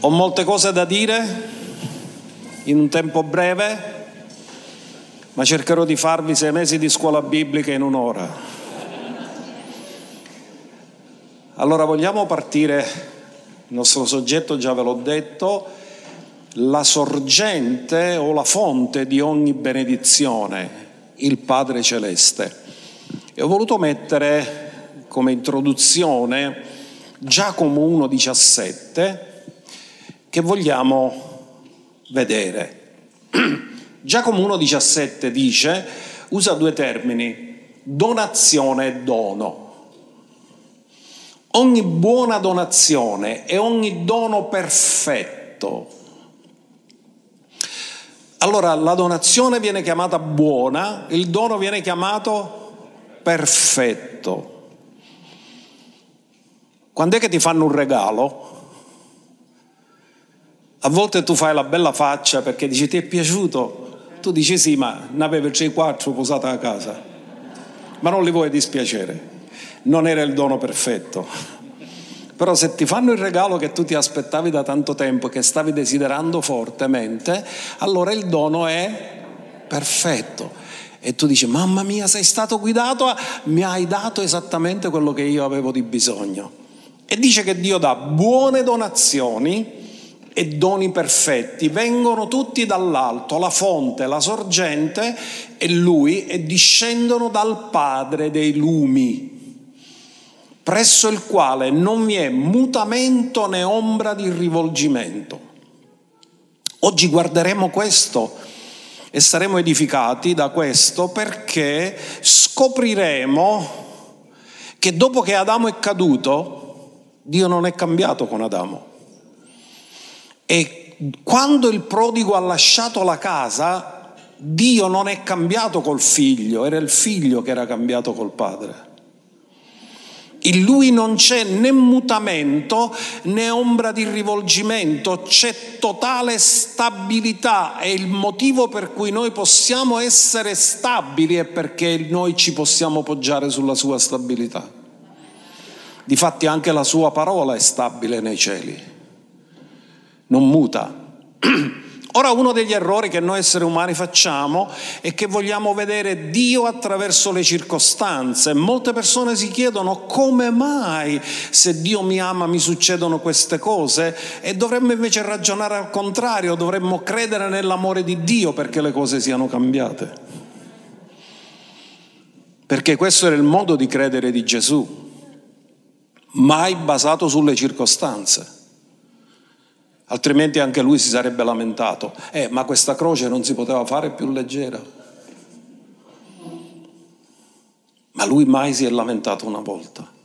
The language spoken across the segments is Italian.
Ho molte cose da dire in un tempo breve, ma cercherò di farvi sei mesi di scuola biblica in un'ora. Allora vogliamo partire, il nostro soggetto già ve l'ho detto, la sorgente o la fonte di ogni benedizione, il Padre Celeste. E ho voluto mettere come introduzione Giacomo 1,17 che vogliamo vedere. Giacomo 1,17 dice, usa due termini, donazione e dono. Ogni buona donazione e ogni dono perfetto. Allora la donazione viene chiamata buona, il dono viene chiamato perfetto. Quando è che ti fanno un regalo? A volte tu fai la bella faccia perché dici ti è piaciuto, tu dici sì ma ne avevo 3-4 posate a casa, ma non li vuoi dispiacere, non era il dono perfetto. Però se ti fanno il regalo che tu ti aspettavi da tanto tempo, che stavi desiderando fortemente, allora il dono è perfetto. E tu dici, mamma mia, sei stato guidato, mi hai dato esattamente quello che io avevo di bisogno. E dice che Dio dà buone donazioni e doni perfetti, vengono tutti dall'alto, la fonte, la sorgente è Lui e discendono dal Padre dei lumi, presso il quale non vi è mutamento né ombra di rivolgimento. Oggi guarderemo questo e saremo edificati da questo perché scopriremo che dopo che Adamo è caduto, Dio non è cambiato con Adamo. E quando il prodigo ha lasciato la casa, Dio non è cambiato col figlio, era il figlio che era cambiato col padre. In lui non c'è né mutamento né ombra di rivolgimento, c'è totale stabilità e il motivo per cui noi possiamo essere stabili è perché noi ci possiamo poggiare sulla sua stabilità. Difatti anche la sua parola è stabile nei cieli non muta. Ora uno degli errori che noi esseri umani facciamo è che vogliamo vedere Dio attraverso le circostanze. Molte persone si chiedono come mai se Dio mi ama mi succedono queste cose e dovremmo invece ragionare al contrario, dovremmo credere nell'amore di Dio perché le cose siano cambiate. Perché questo era il modo di credere di Gesù, mai basato sulle circostanze altrimenti anche lui si sarebbe lamentato. Eh, ma questa croce non si poteva fare più leggera. Ma lui mai si è lamentato una volta.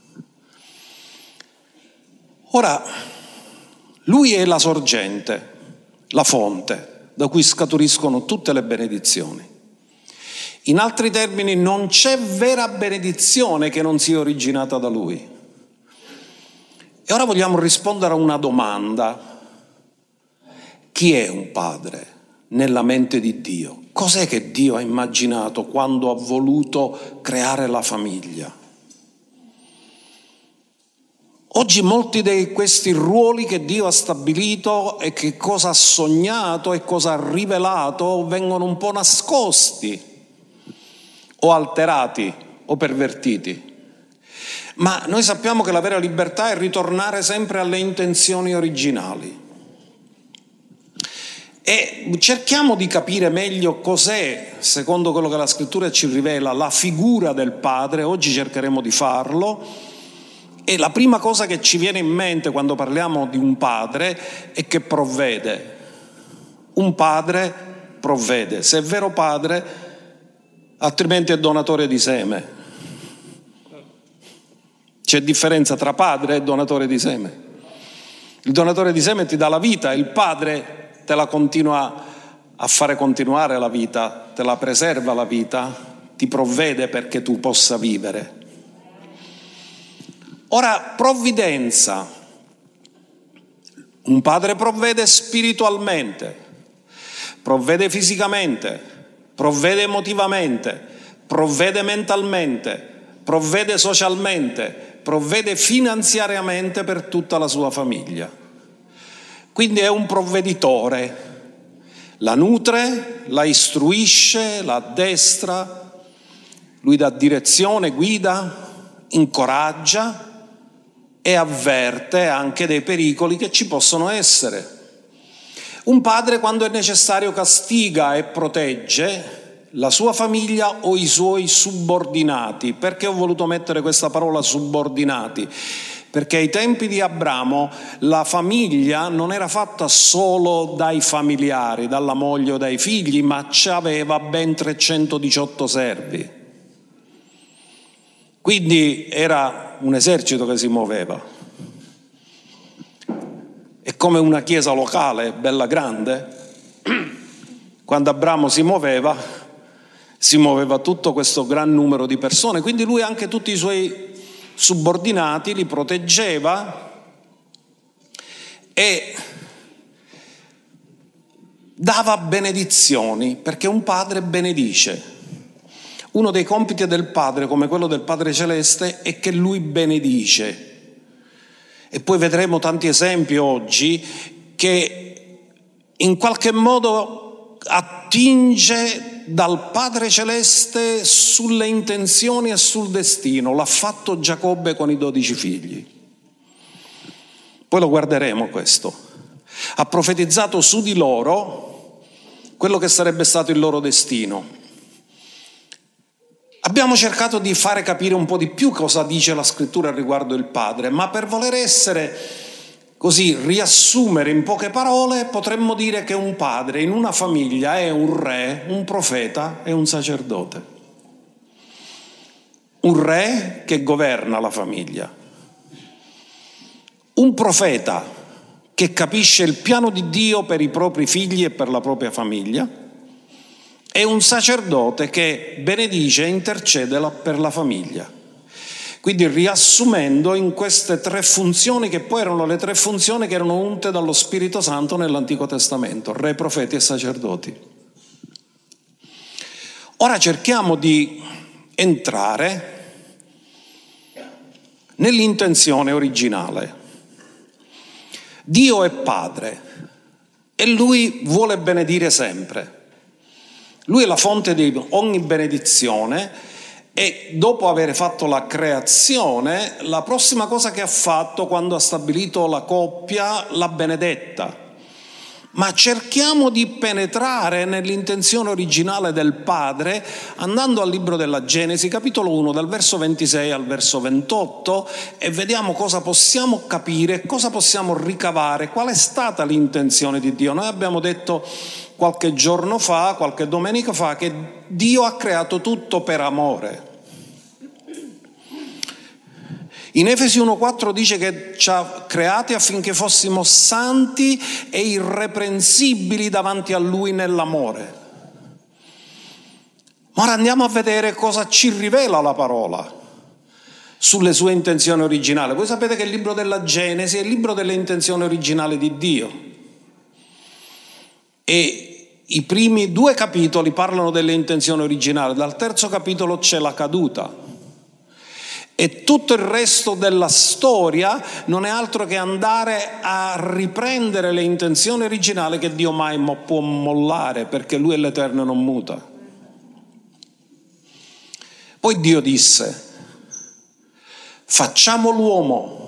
Ora, lui è la sorgente, la fonte da cui scaturiscono tutte le benedizioni. In altri termini, non c'è vera benedizione che non sia originata da lui. E ora vogliamo rispondere a una domanda chi è un padre nella mente di Dio? Cos'è che Dio ha immaginato quando ha voluto creare la famiglia? Oggi molti di questi ruoli che Dio ha stabilito e che cosa ha sognato e cosa ha rivelato vengono un po' nascosti o alterati o pervertiti. Ma noi sappiamo che la vera libertà è ritornare sempre alle intenzioni originali. E cerchiamo di capire meglio cos'è, secondo quello che la scrittura ci rivela, la figura del Padre. Oggi cercheremo di farlo. E la prima cosa che ci viene in mente quando parliamo di un padre è che provvede. Un padre provvede. Se è vero padre, altrimenti è donatore di seme. C'è differenza tra padre e donatore di seme. Il donatore di seme ti dà la vita, il padre te la continua a fare continuare la vita, te la preserva la vita, ti provvede perché tu possa vivere. Ora, provvidenza. Un padre provvede spiritualmente, provvede fisicamente, provvede emotivamente, provvede mentalmente, provvede socialmente, provvede finanziariamente per tutta la sua famiglia. Quindi è un provveditore. La nutre, la istruisce, la addestra, lui dà direzione, guida, incoraggia e avverte anche dei pericoli che ci possono essere. Un padre quando è necessario castiga e protegge la sua famiglia o i suoi subordinati. Perché ho voluto mettere questa parola subordinati? Perché ai tempi di Abramo la famiglia non era fatta solo dai familiari, dalla moglie o dai figli, ma aveva ben 318 servi. Quindi era un esercito che si muoveva. È come una chiesa locale, bella grande. Quando Abramo si muoveva, si muoveva tutto questo gran numero di persone, quindi lui anche tutti i suoi subordinati li proteggeva e dava benedizioni, perché un padre benedice. Uno dei compiti del Padre, come quello del Padre Celeste, è che Lui benedice. E poi vedremo tanti esempi oggi che in qualche modo attinge dal Padre Celeste sulle intenzioni e sul destino. L'ha fatto Giacobbe con i dodici figli. Poi lo guarderemo questo. Ha profetizzato su di loro quello che sarebbe stato il loro destino. Abbiamo cercato di fare capire un po' di più cosa dice la scrittura riguardo il Padre, ma per voler essere così riassumere in poche parole, potremmo dire che un padre in una famiglia è un re, un profeta e un sacerdote. Un re che governa la famiglia. Un profeta che capisce il piano di Dio per i propri figli e per la propria famiglia è un sacerdote che benedice e intercede per la famiglia. Quindi riassumendo in queste tre funzioni che poi erano le tre funzioni che erano unte dallo Spirito Santo nell'Antico Testamento, re, profeti e sacerdoti. Ora cerchiamo di entrare nell'intenzione originale. Dio è Padre e Lui vuole benedire sempre. Lui è la fonte di ogni benedizione e dopo aver fatto la creazione, la prossima cosa che ha fatto quando ha stabilito la coppia, l'ha benedetta. Ma cerchiamo di penetrare nell'intenzione originale del Padre andando al libro della Genesi, capitolo 1, dal verso 26 al verso 28 e vediamo cosa possiamo capire, cosa possiamo ricavare, qual è stata l'intenzione di Dio. Noi abbiamo detto qualche giorno fa, qualche domenica fa, che Dio ha creato tutto per amore. In Efesi 1.4 dice che ci ha creati affinché fossimo santi e irreprensibili davanti a Lui nell'amore. Ma ora andiamo a vedere cosa ci rivela la parola sulle sue intenzioni originali. Voi sapete che il libro della Genesi è il libro delle intenzioni originali di Dio. E i primi due capitoli parlano delle intenzioni originali, dal terzo capitolo c'è la caduta. E tutto il resto della storia non è altro che andare a riprendere le intenzioni originali che Dio mai può mollare perché Lui è l'Eterno e non muta. Poi Dio disse, facciamo l'uomo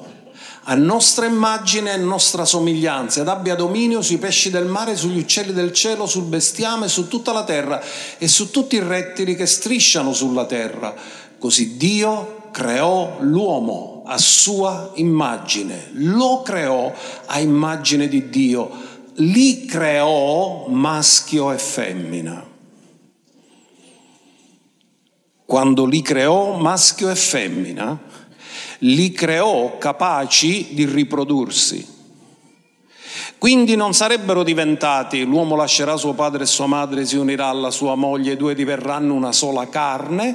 a nostra immagine e nostra somiglianza, ed abbia dominio sui pesci del mare, sugli uccelli del cielo, sul bestiame, su tutta la terra e su tutti i rettili che strisciano sulla terra. Così Dio creò l'uomo a sua immagine, lo creò a immagine di Dio, li creò maschio e femmina. Quando li creò maschio e femmina, li creò capaci di riprodursi. Quindi non sarebbero diventati l'uomo lascerà suo padre e sua madre, si unirà alla sua moglie, i due diverranno una sola carne.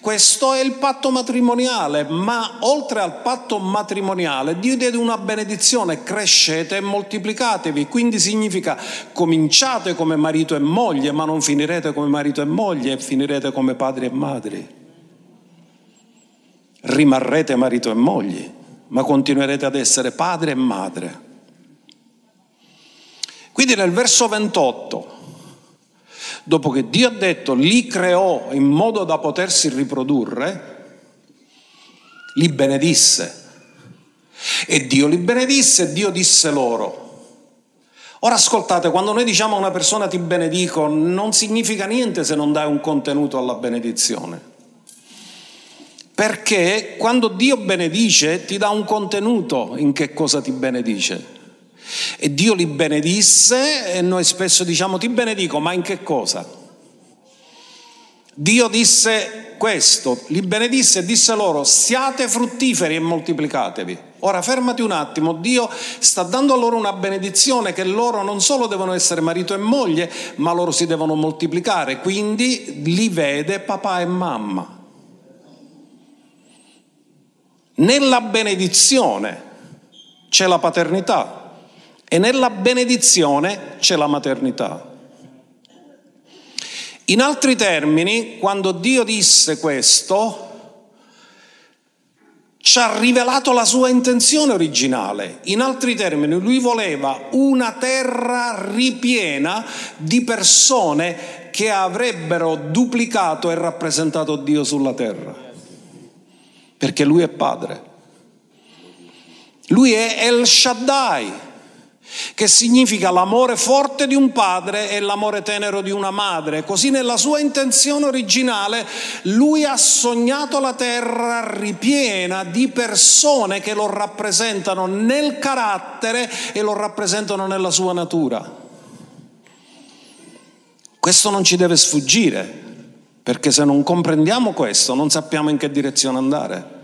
Questo è il patto matrimoniale, ma oltre al patto matrimoniale Dio diede una benedizione, crescete e moltiplicatevi, quindi significa cominciate come marito e moglie, ma non finirete come marito e moglie, finirete come padri e madri rimarrete marito e moglie, ma continuerete ad essere padre e madre. Quindi nel verso 28, dopo che Dio ha detto li creò in modo da potersi riprodurre, li benedisse. E Dio li benedisse e Dio disse loro. Ora ascoltate, quando noi diciamo a una persona ti benedico, non significa niente se non dai un contenuto alla benedizione. Perché quando Dio benedice ti dà un contenuto in che cosa ti benedice. E Dio li benedisse e noi spesso diciamo ti benedico, ma in che cosa? Dio disse questo, li benedisse e disse loro siate fruttiferi e moltiplicatevi. Ora fermati un attimo, Dio sta dando a loro una benedizione che loro non solo devono essere marito e moglie, ma loro si devono moltiplicare, quindi li vede papà e mamma. Nella benedizione c'è la paternità e nella benedizione c'è la maternità. In altri termini, quando Dio disse questo, ci ha rivelato la sua intenzione originale. In altri termini, lui voleva una terra ripiena di persone che avrebbero duplicato e rappresentato Dio sulla terra. Perché lui è padre. Lui è El Shaddai, che significa l'amore forte di un padre e l'amore tenero di una madre. Così nella sua intenzione originale lui ha sognato la terra ripiena di persone che lo rappresentano nel carattere e lo rappresentano nella sua natura. Questo non ci deve sfuggire, perché se non comprendiamo questo non sappiamo in che direzione andare.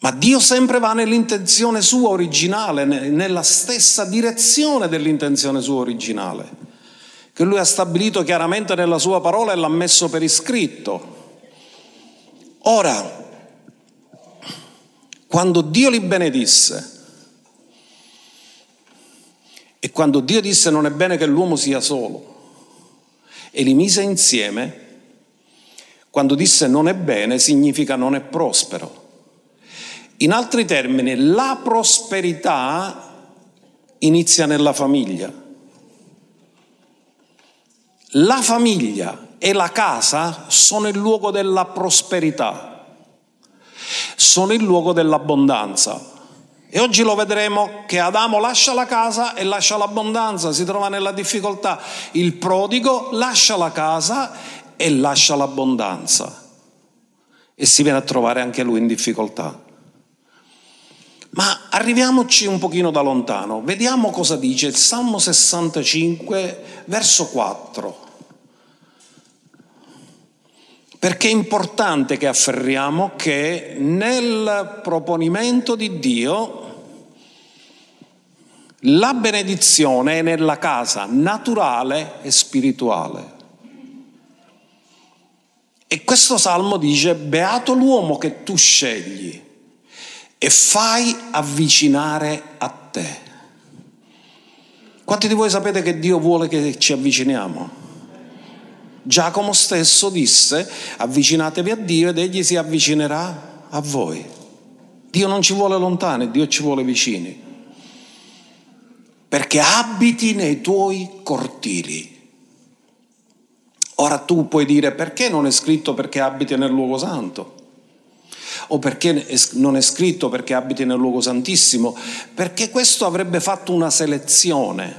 Ma Dio sempre va nell'intenzione sua originale, nella stessa direzione dell'intenzione sua originale, che lui ha stabilito chiaramente nella sua parola e l'ha messo per iscritto. Ora, quando Dio li benedisse e quando Dio disse non è bene che l'uomo sia solo e li mise insieme, quando disse non è bene significa non è prospero. In altri termini, la prosperità inizia nella famiglia. La famiglia e la casa sono il luogo della prosperità, sono il luogo dell'abbondanza. E oggi lo vedremo che Adamo lascia la casa e lascia l'abbondanza, si trova nella difficoltà. Il prodigo lascia la casa e lascia l'abbondanza e si viene a trovare anche lui in difficoltà. Ma arriviamoci un pochino da lontano, vediamo cosa dice il Salmo 65, verso 4. Perché è importante che afferriamo che nel proponimento di Dio la benedizione è nella casa naturale e spirituale. E questo salmo dice, beato l'uomo che tu scegli e fai avvicinare a te. Quanti di voi sapete che Dio vuole che ci avviciniamo? Giacomo stesso disse, avvicinatevi a Dio ed egli si avvicinerà a voi. Dio non ci vuole lontani, Dio ci vuole vicini. Perché abiti nei tuoi cortili. Ora tu puoi dire perché non è scritto perché abiti nel luogo santo? o perché non è scritto perché abiti nel luogo santissimo, perché questo avrebbe fatto una selezione,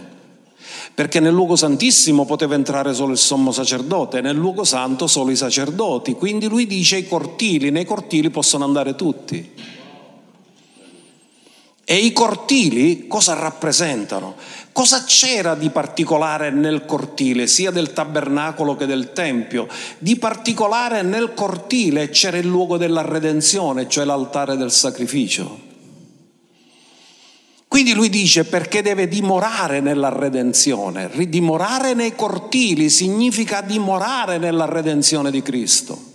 perché nel luogo santissimo poteva entrare solo il sommo sacerdote, nel luogo santo solo i sacerdoti, quindi lui dice i cortili, nei cortili possono andare tutti. E i cortili cosa rappresentano? Cosa c'era di particolare nel cortile, sia del tabernacolo che del tempio? Di particolare nel cortile c'era il luogo della redenzione, cioè l'altare del sacrificio. Quindi lui dice perché deve dimorare nella redenzione. Dimorare nei cortili significa dimorare nella redenzione di Cristo.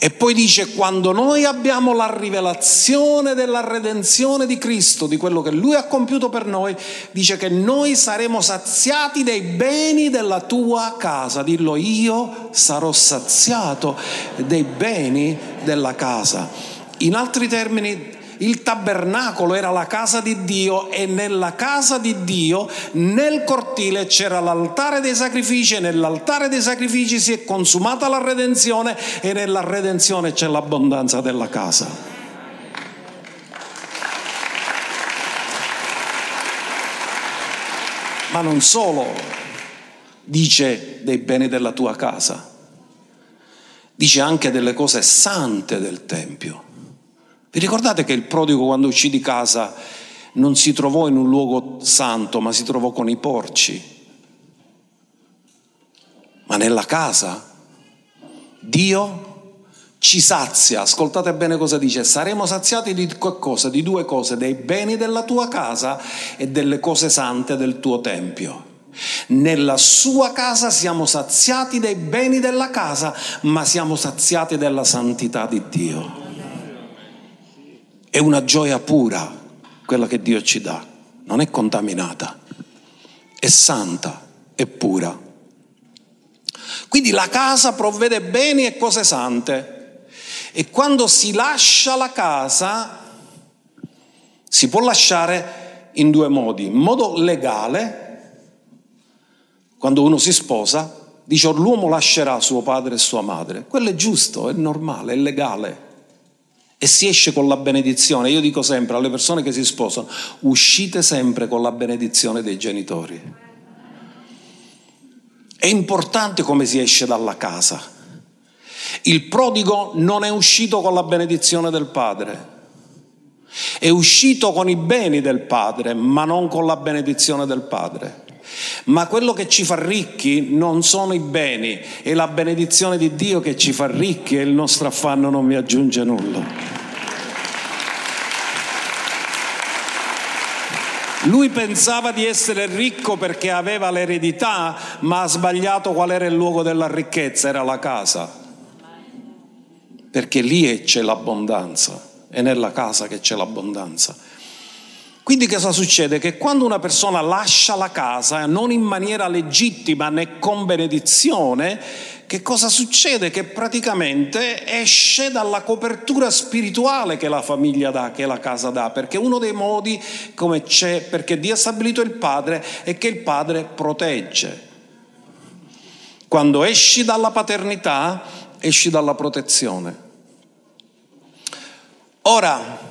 E poi dice, quando noi abbiamo la rivelazione della redenzione di Cristo, di quello che Lui ha compiuto per noi, dice che noi saremo saziati dei beni della tua casa. Dillo, io sarò saziato dei beni della casa. In altri termini, il tabernacolo era la casa di Dio e nella casa di Dio, nel cortile c'era l'altare dei sacrifici e nell'altare dei sacrifici si è consumata la redenzione e nella redenzione c'è l'abbondanza della casa. Ma non solo dice dei beni della tua casa, dice anche delle cose sante del Tempio. Vi ricordate che il prodigo quando uscì di casa non si trovò in un luogo santo, ma si trovò con i porci? Ma nella casa Dio ci sazia. Ascoltate bene cosa dice. Saremo saziati di qualcosa, di due cose, dei beni della tua casa e delle cose sante del tuo tempio. Nella sua casa siamo saziati dei beni della casa, ma siamo saziati della santità di Dio. È una gioia pura quella che Dio ci dà, non è contaminata, è santa, è pura. Quindi la casa provvede beni e cose sante e quando si lascia la casa si può lasciare in due modi, in modo legale, quando uno si sposa, dice l'uomo lascerà suo padre e sua madre. Quello è giusto, è normale, è legale. E si esce con la benedizione. Io dico sempre alle persone che si sposano, uscite sempre con la benedizione dei genitori. È importante come si esce dalla casa. Il prodigo non è uscito con la benedizione del padre. È uscito con i beni del padre, ma non con la benedizione del padre. Ma quello che ci fa ricchi non sono i beni, è la benedizione di Dio che ci fa ricchi e il nostro affanno non mi aggiunge nulla. Lui pensava di essere ricco perché aveva l'eredità, ma ha sbagliato qual era il luogo della ricchezza, era la casa. Perché lì c'è l'abbondanza, è nella casa che c'è l'abbondanza. Quindi cosa succede? Che quando una persona lascia la casa, non in maniera legittima né con benedizione, che cosa succede? Che praticamente esce dalla copertura spirituale che la famiglia dà, che la casa dà, perché uno dei modi come c'è, perché Dio ha stabilito il padre, è che il padre protegge. Quando esci dalla paternità, esci dalla protezione. Ora,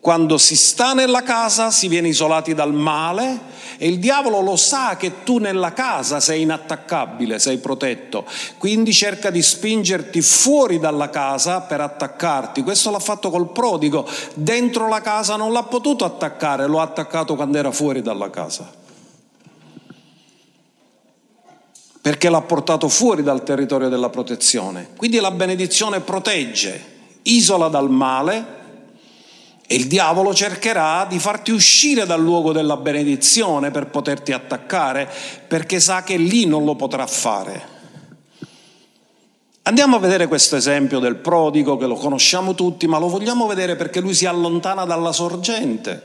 quando si sta nella casa si viene isolati dal male e il diavolo lo sa che tu nella casa sei inattaccabile, sei protetto, quindi cerca di spingerti fuori dalla casa per attaccarti. Questo l'ha fatto col prodigo, dentro la casa non l'ha potuto attaccare, lo ha attaccato quando era fuori dalla casa. Perché l'ha portato fuori dal territorio della protezione. Quindi la benedizione protegge, isola dal male e il diavolo cercherà di farti uscire dal luogo della benedizione per poterti attaccare, perché sa che lì non lo potrà fare. Andiamo a vedere questo esempio del prodigo che lo conosciamo tutti, ma lo vogliamo vedere perché lui si allontana dalla sorgente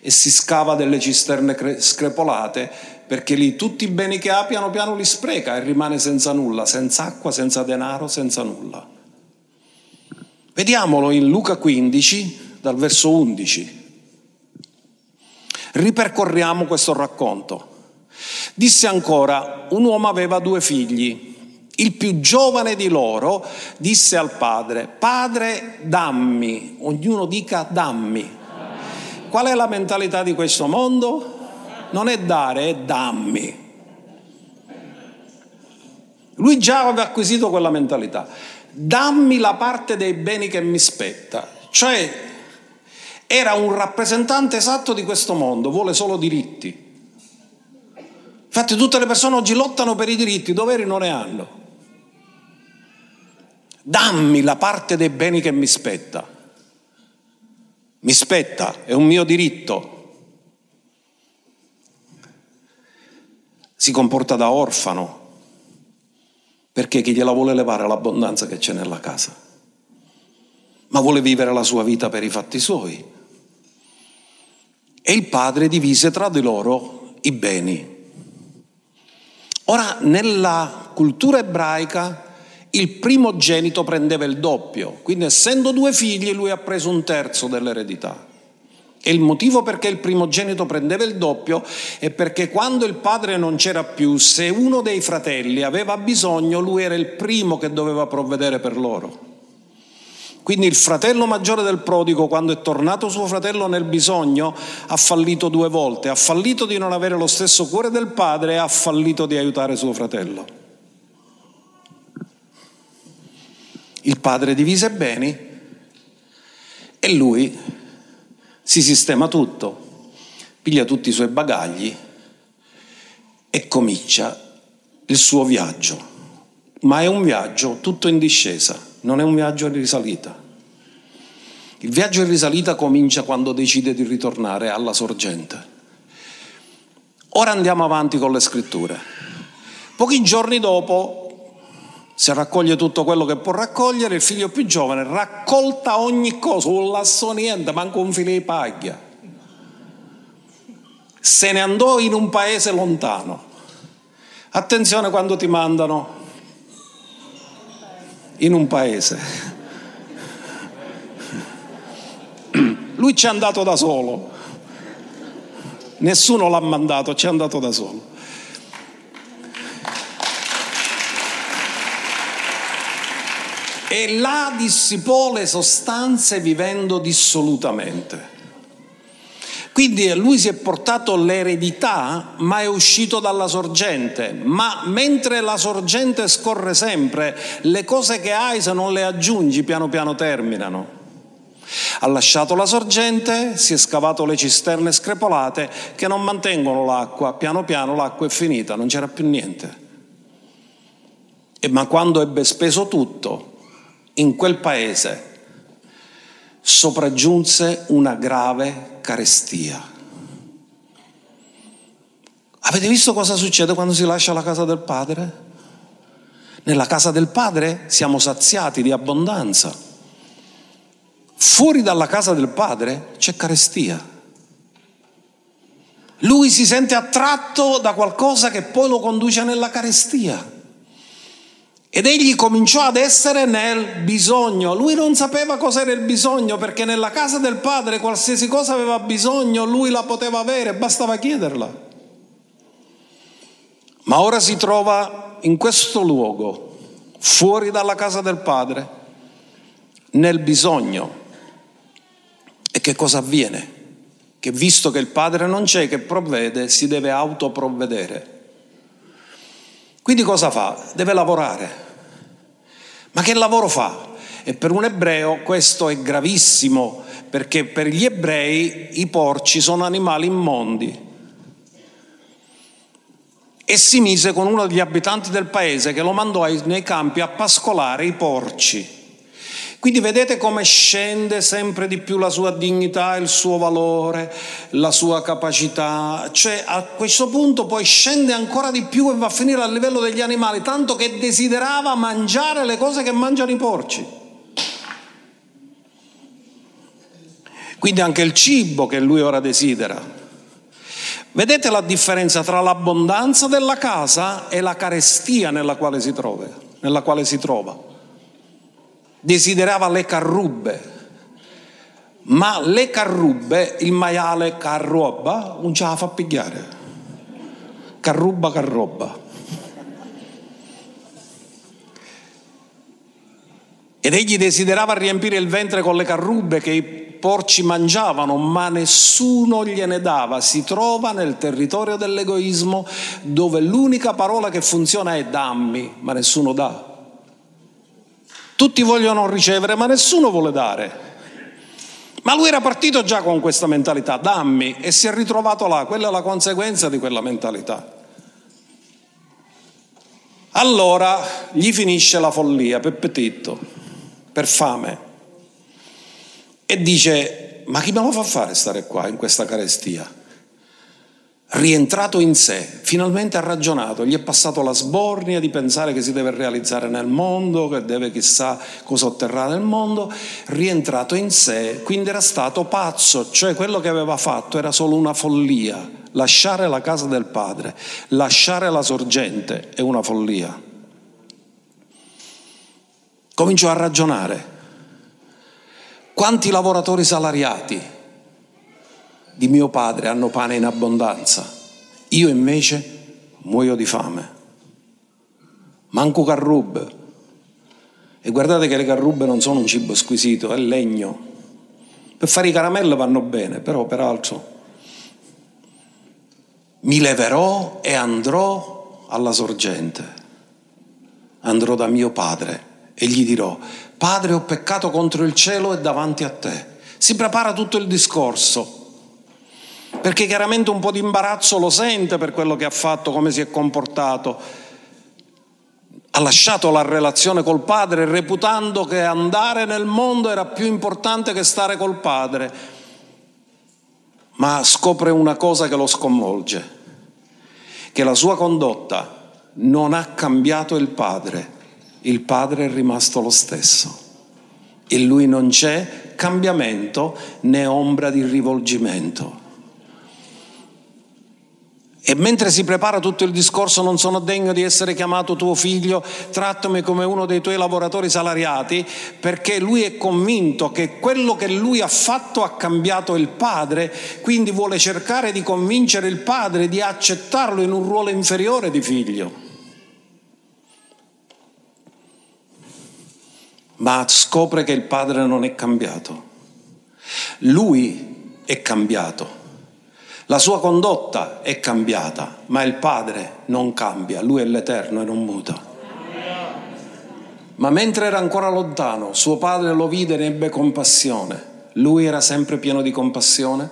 e si scava delle cisterne screpolate, perché lì tutti i beni che ha piano piano li spreca e rimane senza nulla, senza acqua, senza denaro, senza nulla. Vediamolo in Luca 15, dal verso 11. Ripercorriamo questo racconto. Disse ancora, un uomo aveva due figli. Il più giovane di loro disse al padre, padre dammi, ognuno dica dammi. Qual è la mentalità di questo mondo? Non è dare, è dammi. Lui già aveva acquisito quella mentalità. Dammi la parte dei beni che mi spetta. Cioè era un rappresentante esatto di questo mondo, vuole solo diritti. Infatti tutte le persone oggi lottano per i diritti, doveri non ne hanno. Dammi la parte dei beni che mi spetta. Mi spetta, è un mio diritto. Si comporta da orfano perché chi gliela vuole levare l'abbondanza che c'è nella casa, ma vuole vivere la sua vita per i fatti suoi. E il padre divise tra di loro i beni. Ora, nella cultura ebraica, il primogenito prendeva il doppio, quindi essendo due figli lui ha preso un terzo dell'eredità. E il motivo perché il primogenito prendeva il doppio è perché quando il padre non c'era più, se uno dei fratelli aveva bisogno, lui era il primo che doveva provvedere per loro. Quindi il fratello maggiore del prodigo, quando è tornato suo fratello nel bisogno, ha fallito due volte. Ha fallito di non avere lo stesso cuore del padre e ha fallito di aiutare suo fratello. Il padre divise i beni e lui si sistema tutto, piglia tutti i suoi bagagli e comincia il suo viaggio. Ma è un viaggio tutto in discesa, non è un viaggio in risalita. Il viaggio in risalita comincia quando decide di ritornare alla sorgente. Ora andiamo avanti con le scritture. Pochi giorni dopo si raccoglie tutto quello che può raccogliere, il figlio più giovane raccolta ogni cosa, un lasso niente, manco un filo di paglia. Se ne andò in un paese lontano. Attenzione quando ti mandano in un paese. Lui ci è andato da solo. Nessuno l'ha mandato, ci è andato da solo. e là dissipò le sostanze vivendo dissolutamente. Quindi lui si è portato l'eredità, ma è uscito dalla sorgente. Ma mentre la sorgente scorre sempre, le cose che hai, se non le aggiungi, piano piano terminano. Ha lasciato la sorgente, si è scavato le cisterne screpolate che non mantengono l'acqua, piano piano l'acqua è finita, non c'era più niente. E ma quando ebbe speso tutto, in quel paese sopraggiunse una grave carestia. Avete visto cosa succede quando si lascia la casa del padre? Nella casa del padre siamo saziati di abbondanza. Fuori dalla casa del padre c'è carestia. Lui si sente attratto da qualcosa che poi lo conduce nella carestia. Ed egli cominciò ad essere nel bisogno. Lui non sapeva cos'era il bisogno perché nella casa del padre qualsiasi cosa aveva bisogno, lui la poteva avere, bastava chiederla. Ma ora si trova in questo luogo, fuori dalla casa del padre, nel bisogno. E che cosa avviene? Che visto che il padre non c'è che provvede, si deve autoprovvedere. Quindi cosa fa? Deve lavorare. Ma che lavoro fa? E per un ebreo questo è gravissimo, perché per gli ebrei i porci sono animali immondi. E si mise con uno degli abitanti del paese che lo mandò nei campi a pascolare i porci. Quindi vedete come scende sempre di più la sua dignità, il suo valore, la sua capacità. Cioè a questo punto poi scende ancora di più e va a finire a livello degli animali, tanto che desiderava mangiare le cose che mangiano i porci. Quindi anche il cibo che lui ora desidera. Vedete la differenza tra l'abbondanza della casa e la carestia nella quale si trova. Nella quale si trova desiderava le carrubbe, ma le carrubbe, il maiale carroba, non ce la fa pigliare. Carruba, carroba. Ed egli desiderava riempire il ventre con le carrubbe che i porci mangiavano, ma nessuno gliene dava. Si trova nel territorio dell'egoismo dove l'unica parola che funziona è dammi, ma nessuno dà. Tutti vogliono ricevere, ma nessuno vuole dare. Ma lui era partito già con questa mentalità, dammi, e si è ritrovato là, quella è la conseguenza di quella mentalità. Allora gli finisce la follia, per petitto, per fame, e dice, ma chi me lo fa fare stare qua in questa carestia? Rientrato in sé, finalmente ha ragionato, gli è passato la sbornia di pensare che si deve realizzare nel mondo, che deve chissà cosa otterrà nel mondo, rientrato in sé, quindi era stato pazzo, cioè quello che aveva fatto era solo una follia, lasciare la casa del padre, lasciare la sorgente è una follia. Comincio a ragionare. Quanti lavoratori salariati di mio padre hanno pane in abbondanza? Io invece muoio di fame. Manco carrube. E guardate che le carrube non sono un cibo squisito, è legno. Per fare i caramelli vanno bene, però peraltro mi leverò e andrò alla sorgente. Andrò da mio padre e gli dirò, Padre, ho peccato contro il cielo e davanti a te. Si prepara tutto il discorso perché chiaramente un po' di imbarazzo lo sente per quello che ha fatto, come si è comportato. Ha lasciato la relazione col padre reputando che andare nel mondo era più importante che stare col padre, ma scopre una cosa che lo sconvolge, che la sua condotta non ha cambiato il padre, il padre è rimasto lo stesso. In lui non c'è cambiamento né ombra di rivolgimento. E mentre si prepara tutto il discorso, non sono degno di essere chiamato tuo figlio, trattami come uno dei tuoi lavoratori salariati, perché lui è convinto che quello che lui ha fatto ha cambiato il padre, quindi vuole cercare di convincere il padre di accettarlo in un ruolo inferiore di figlio. Ma scopre che il padre non è cambiato. Lui è cambiato la sua condotta è cambiata, ma il Padre non cambia, Lui è l'Eterno e non muta. Ma mentre era ancora lontano, suo padre lo vide e ne ebbe compassione. Lui era sempre pieno di compassione,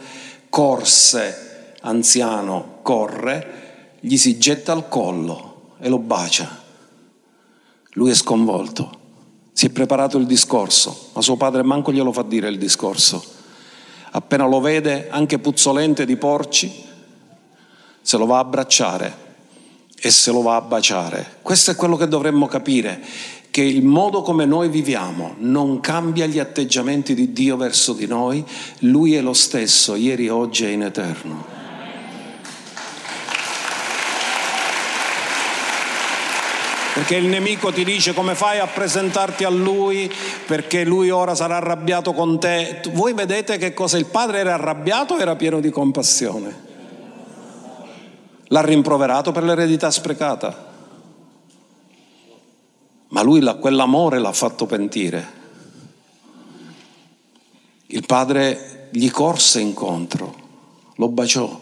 corse, anziano, corre, gli si getta al collo e lo bacia. Lui è sconvolto, si è preparato il discorso, ma suo padre manco glielo fa dire il discorso appena lo vede anche puzzolente di porci, se lo va a abbracciare e se lo va a baciare. Questo è quello che dovremmo capire, che il modo come noi viviamo non cambia gli atteggiamenti di Dio verso di noi, Lui è lo stesso, ieri, oggi e in eterno. Perché il nemico ti dice come fai a presentarti a lui perché lui ora sarà arrabbiato con te. Voi vedete che cosa il padre era arrabbiato o era pieno di compassione? L'ha rimproverato per l'eredità sprecata, ma lui quell'amore l'ha fatto pentire. Il padre gli corse incontro, lo baciò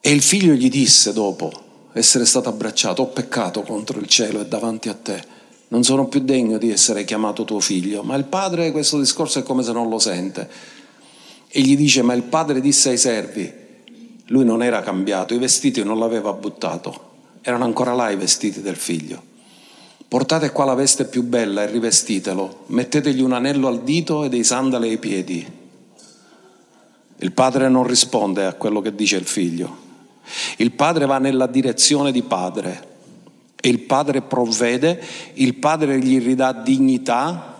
e il figlio gli disse dopo, essere stato abbracciato, ho peccato contro il cielo e davanti a te, non sono più degno di essere chiamato tuo figlio. Ma il padre questo discorso è come se non lo sente. E gli dice, ma il padre disse ai servi, lui non era cambiato, i vestiti non l'aveva buttato, erano ancora là i vestiti del figlio. Portate qua la veste più bella e rivestitelo, mettetegli un anello al dito e dei sandali ai piedi. Il padre non risponde a quello che dice il figlio, il padre va nella direzione di padre e il padre provvede, il padre gli ridà dignità,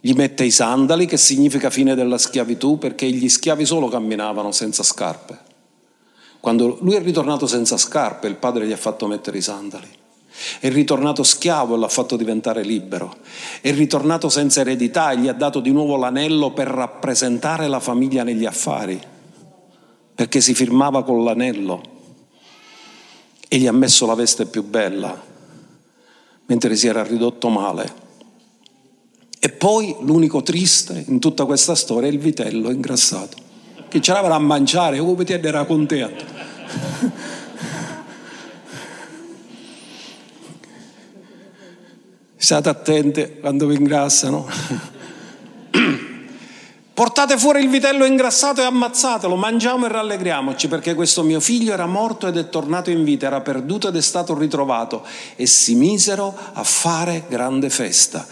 gli mette i sandali, che significa fine della schiavitù, perché gli schiavi solo camminavano senza scarpe. Quando lui è ritornato senza scarpe, il padre gli ha fatto mettere i sandali. È ritornato schiavo e l'ha fatto diventare libero. È ritornato senza eredità e gli ha dato di nuovo l'anello per rappresentare la famiglia negli affari perché si firmava con l'anello e gli ha messo la veste più bella, mentre si era ridotto male. E poi l'unico triste in tutta questa storia è il vitello ingrassato, che ce l'avrà a mangiare, come ti era contento. State attenti quando vi ingrassano. Portate fuori il vitello ingrassato e ammazzatelo, mangiamo e rallegriamoci perché questo mio figlio era morto ed è tornato in vita, era perduto ed è stato ritrovato e si misero a fare grande festa.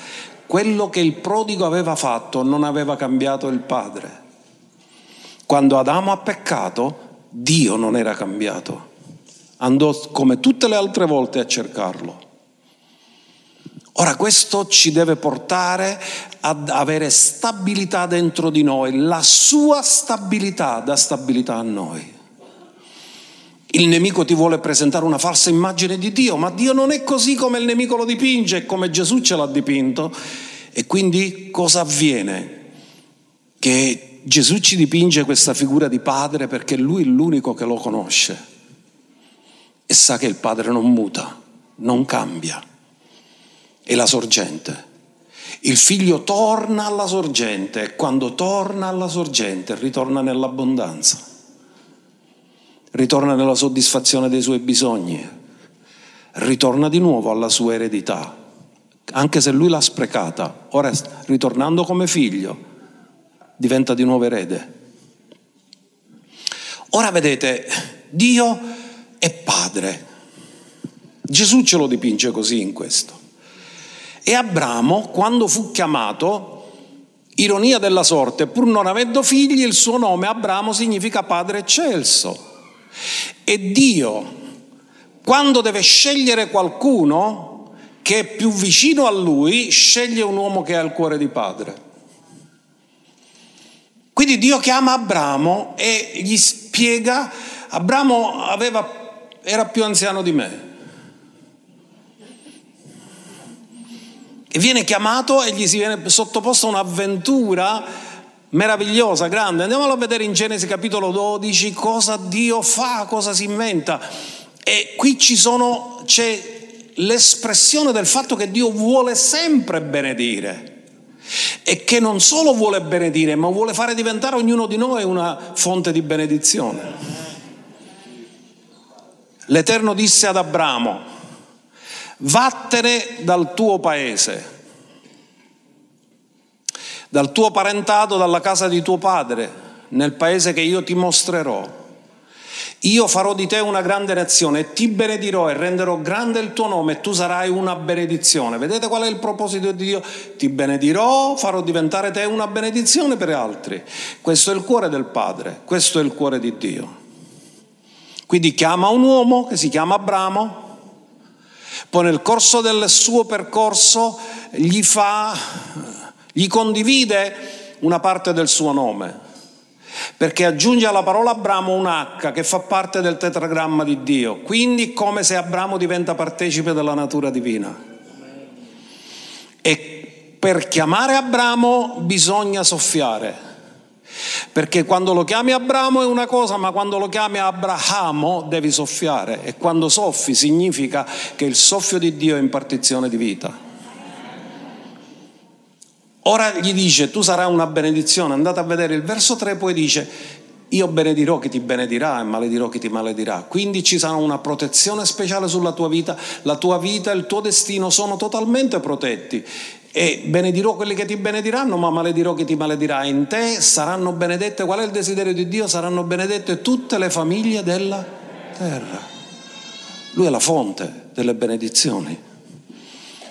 Quello che il prodigo aveva fatto non aveva cambiato il padre. Quando Adamo ha peccato, Dio non era cambiato. Andò come tutte le altre volte a cercarlo. Ora questo ci deve portare ad avere stabilità dentro di noi, la sua stabilità dà stabilità a noi. Il nemico ti vuole presentare una falsa immagine di Dio, ma Dio non è così come il nemico lo dipinge, come Gesù ce l'ha dipinto. E quindi cosa avviene? Che Gesù ci dipinge questa figura di padre perché lui è l'unico che lo conosce e sa che il padre non muta, non cambia, è la sorgente. Il figlio torna alla sorgente e quando torna alla sorgente ritorna nell'abbondanza ritorna nella soddisfazione dei suoi bisogni, ritorna di nuovo alla sua eredità, anche se lui l'ha sprecata, ora ritornando come figlio diventa di nuovo erede. Ora vedete, Dio è padre. Gesù ce lo dipinge così in questo. E Abramo, quando fu chiamato, ironia della sorte, pur non avendo figli, il suo nome Abramo significa padre eccelso. E Dio, quando deve scegliere qualcuno che è più vicino a lui, sceglie un uomo che ha il cuore di padre. Quindi Dio chiama Abramo e gli spiega, Abramo aveva, era più anziano di me. Viene chiamato e gli si viene sottoposta un'avventura meravigliosa, grande. Andiamolo a vedere in Genesi capitolo 12 cosa Dio fa, cosa si inventa. E qui ci sono, c'è l'espressione del fatto che Dio vuole sempre benedire e che non solo vuole benedire, ma vuole fare diventare ognuno di noi una fonte di benedizione. L'Eterno disse ad Abramo, vattene dal tuo paese dal tuo parentato, dalla casa di tuo padre, nel paese che io ti mostrerò. Io farò di te una grande nazione ti benedirò e renderò grande il tuo nome e tu sarai una benedizione. Vedete qual è il proposito di Dio? Ti benedirò, farò diventare te una benedizione per altri. Questo è il cuore del Padre, questo è il cuore di Dio. Quindi chiama un uomo che si chiama Abramo, poi nel corso del suo percorso gli fa gli condivide una parte del suo nome, perché aggiunge alla parola Abramo un H che fa parte del tetragramma di Dio, quindi come se Abramo diventa partecipe della natura divina. E per chiamare Abramo bisogna soffiare, perché quando lo chiami Abramo è una cosa, ma quando lo chiami Abrahamo devi soffiare e quando soffi significa che il soffio di Dio è impartizione di vita. Ora gli dice, tu sarai una benedizione, andate a vedere il verso 3, poi dice, io benedirò chi ti benedirà e maledirò chi ti maledirà. Quindi ci sarà una protezione speciale sulla tua vita, la tua vita e il tuo destino sono totalmente protetti. E benedirò quelli che ti benediranno, ma maledirò chi ti maledirà. In te saranno benedette, qual è il desiderio di Dio? Saranno benedette tutte le famiglie della terra. Lui è la fonte delle benedizioni.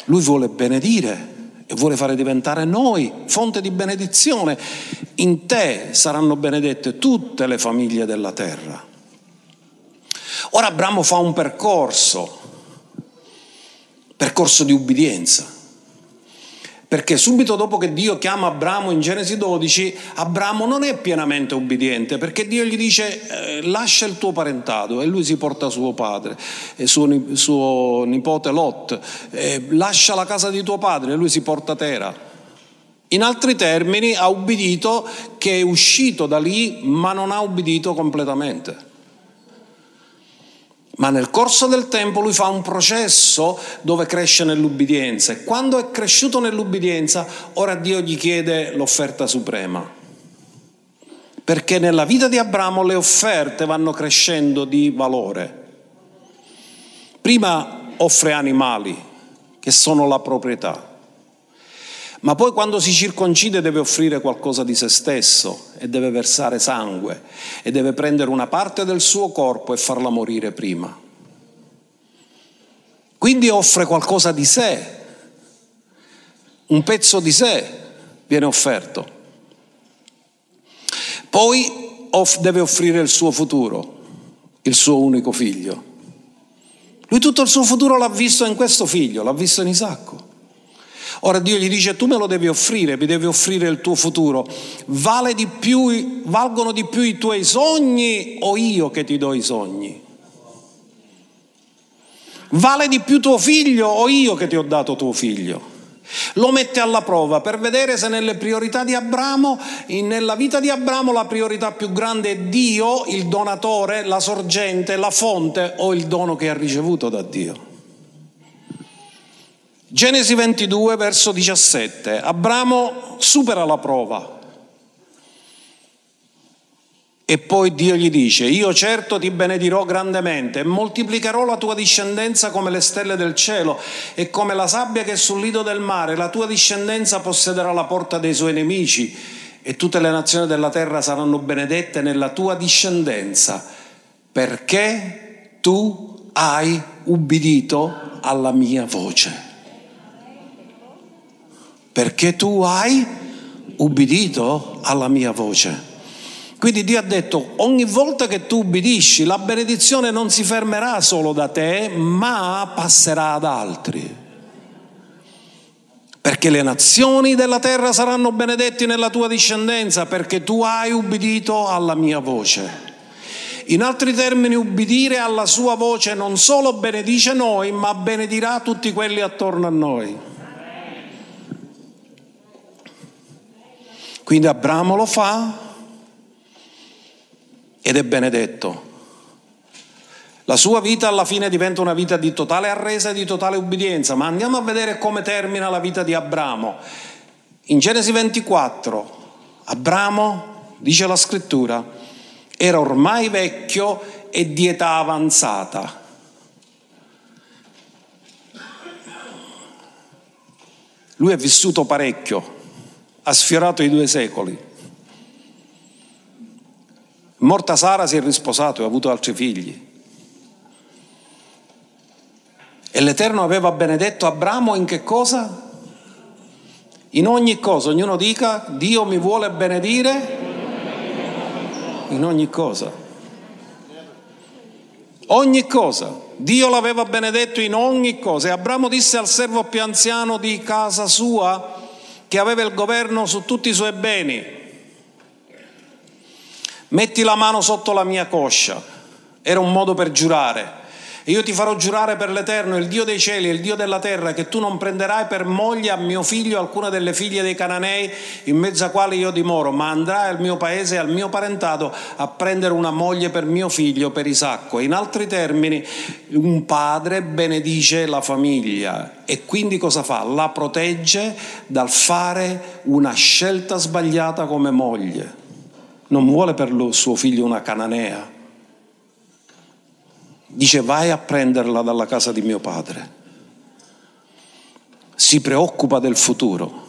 Lui vuole benedire e vuole fare diventare noi fonte di benedizione. In te saranno benedette tutte le famiglie della terra. Ora Abramo fa un percorso, percorso di ubbidienza. Perché subito dopo che Dio chiama Abramo in Genesi 12, Abramo non è pienamente ubbidiente, perché Dio gli dice eh, lascia il tuo parentato e lui si porta suo padre, e suo, suo nipote Lot, eh, lascia la casa di tuo padre e lui si porta Tera. In altri termini ha ubbidito che è uscito da lì ma non ha ubbidito completamente ma nel corso del tempo lui fa un processo dove cresce nell'ubbidienza e quando è cresciuto nell'ubbidienza ora Dio gli chiede l'offerta suprema. Perché nella vita di Abramo le offerte vanno crescendo di valore. Prima offre animali, che sono la proprietà. Ma poi quando si circoncide deve offrire qualcosa di se stesso e deve versare sangue e deve prendere una parte del suo corpo e farla morire prima. Quindi offre qualcosa di sé, un pezzo di sé viene offerto. Poi deve offrire il suo futuro, il suo unico figlio. Lui tutto il suo futuro l'ha visto in questo figlio, l'ha visto in Isacco. Ora Dio gli dice tu me lo devi offrire, mi devi offrire il tuo futuro. Vale di più, valgono di più i tuoi sogni o io che ti do i sogni? Vale di più tuo figlio o io che ti ho dato tuo figlio? Lo mette alla prova per vedere se nelle priorità di Abramo, nella vita di Abramo la priorità più grande è Dio, il donatore, la sorgente, la fonte o il dono che ha ricevuto da Dio. Genesi 22, verso 17. Abramo supera la prova e poi Dio gli dice, io certo ti benedirò grandemente e moltiplicherò la tua discendenza come le stelle del cielo e come la sabbia che è sul lido del mare. La tua discendenza possederà la porta dei suoi nemici e tutte le nazioni della terra saranno benedette nella tua discendenza, perché tu hai ubbidito alla mia voce. Perché tu hai ubbidito alla mia voce. Quindi Dio ha detto, ogni volta che tu ubbidisci, la benedizione non si fermerà solo da te, ma passerà ad altri. Perché le nazioni della terra saranno benedetti nella tua discendenza, perché tu hai ubbidito alla mia voce. In altri termini, ubbidire alla sua voce non solo benedice noi, ma benedirà tutti quelli attorno a noi. Quindi Abramo lo fa, ed è benedetto. La sua vita alla fine diventa una vita di totale arresa e di totale ubbidienza, ma andiamo a vedere come termina la vita di Abramo. In Genesi 24, Abramo, dice la scrittura, era ormai vecchio e di età avanzata. Lui è vissuto parecchio, ha sfiorato i due secoli. Morta Sara si è risposato e ha avuto altri figli. E l'Eterno aveva benedetto Abramo in che cosa? In ogni cosa, ognuno dica, Dio mi vuole benedire in ogni cosa. Ogni cosa. Dio l'aveva benedetto in ogni cosa. E Abramo disse al servo più anziano di casa sua, che aveva il governo su tutti i suoi beni, metti la mano sotto la mia coscia. Era un modo per giurare. E io ti farò giurare per l'Eterno, il Dio dei cieli e il Dio della terra, che tu non prenderai per moglie a mio figlio alcuna delle figlie dei Cananei in mezzo a quali io dimoro, ma andrai al mio paese e al mio parentato a prendere una moglie per mio figlio, per Isacco. In altri termini, un padre benedice la famiglia e quindi cosa fa? La protegge dal fare una scelta sbagliata come moglie non vuole per suo figlio una cananea. Dice vai a prenderla dalla casa di mio padre. Si preoccupa del futuro.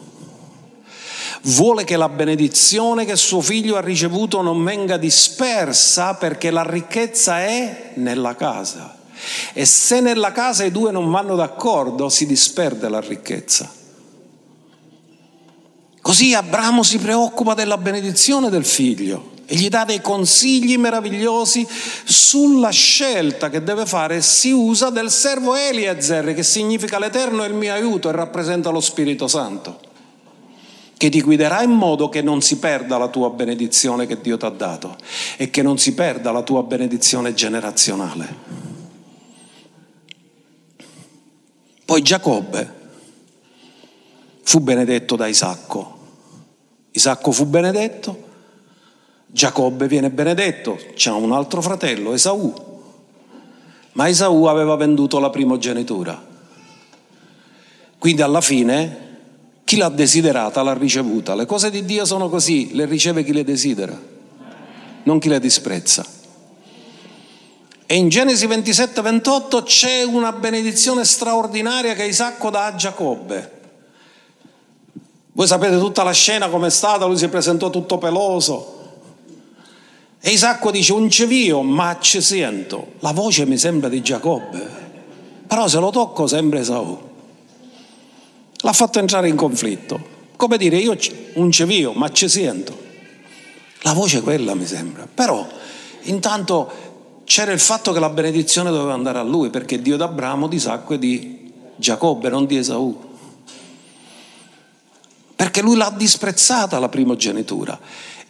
Vuole che la benedizione che suo figlio ha ricevuto non venga dispersa perché la ricchezza è nella casa. E se nella casa i due non vanno d'accordo si disperde la ricchezza. Così Abramo si preoccupa della benedizione del figlio e gli dà dei consigli meravigliosi sulla scelta che deve fare. Si usa del servo Eliezer, che significa l'Eterno è il mio aiuto e rappresenta lo Spirito Santo, che ti guiderà in modo che non si perda la tua benedizione che Dio ti ha dato e che non si perda la tua benedizione generazionale. Poi Giacobbe fu benedetto da Isacco Isacco fu benedetto, Giacobbe viene benedetto, c'è un altro fratello, Esaù, ma Esaù aveva venduto la primogenitura. Quindi alla fine chi l'ha desiderata l'ha ricevuta. Le cose di Dio sono così, le riceve chi le desidera, non chi le disprezza. E in Genesi 27-28 c'è una benedizione straordinaria che Isacco dà a Giacobbe. Voi sapete tutta la scena com'è stata, lui si presentò tutto peloso. E Isacco dice, un cevio, ma ci sento. La voce mi sembra di Giacobbe, però se lo tocco sembra Esaù. L'ha fatto entrare in conflitto. Come dire, io un cevio, ma ci sento. La voce quella mi sembra. Però intanto c'era il fatto che la benedizione doveva andare a lui, perché Dio d'Abramo, di Isacco e di Giacobbe, non di Esaù perché lui l'ha disprezzata la primogenitura.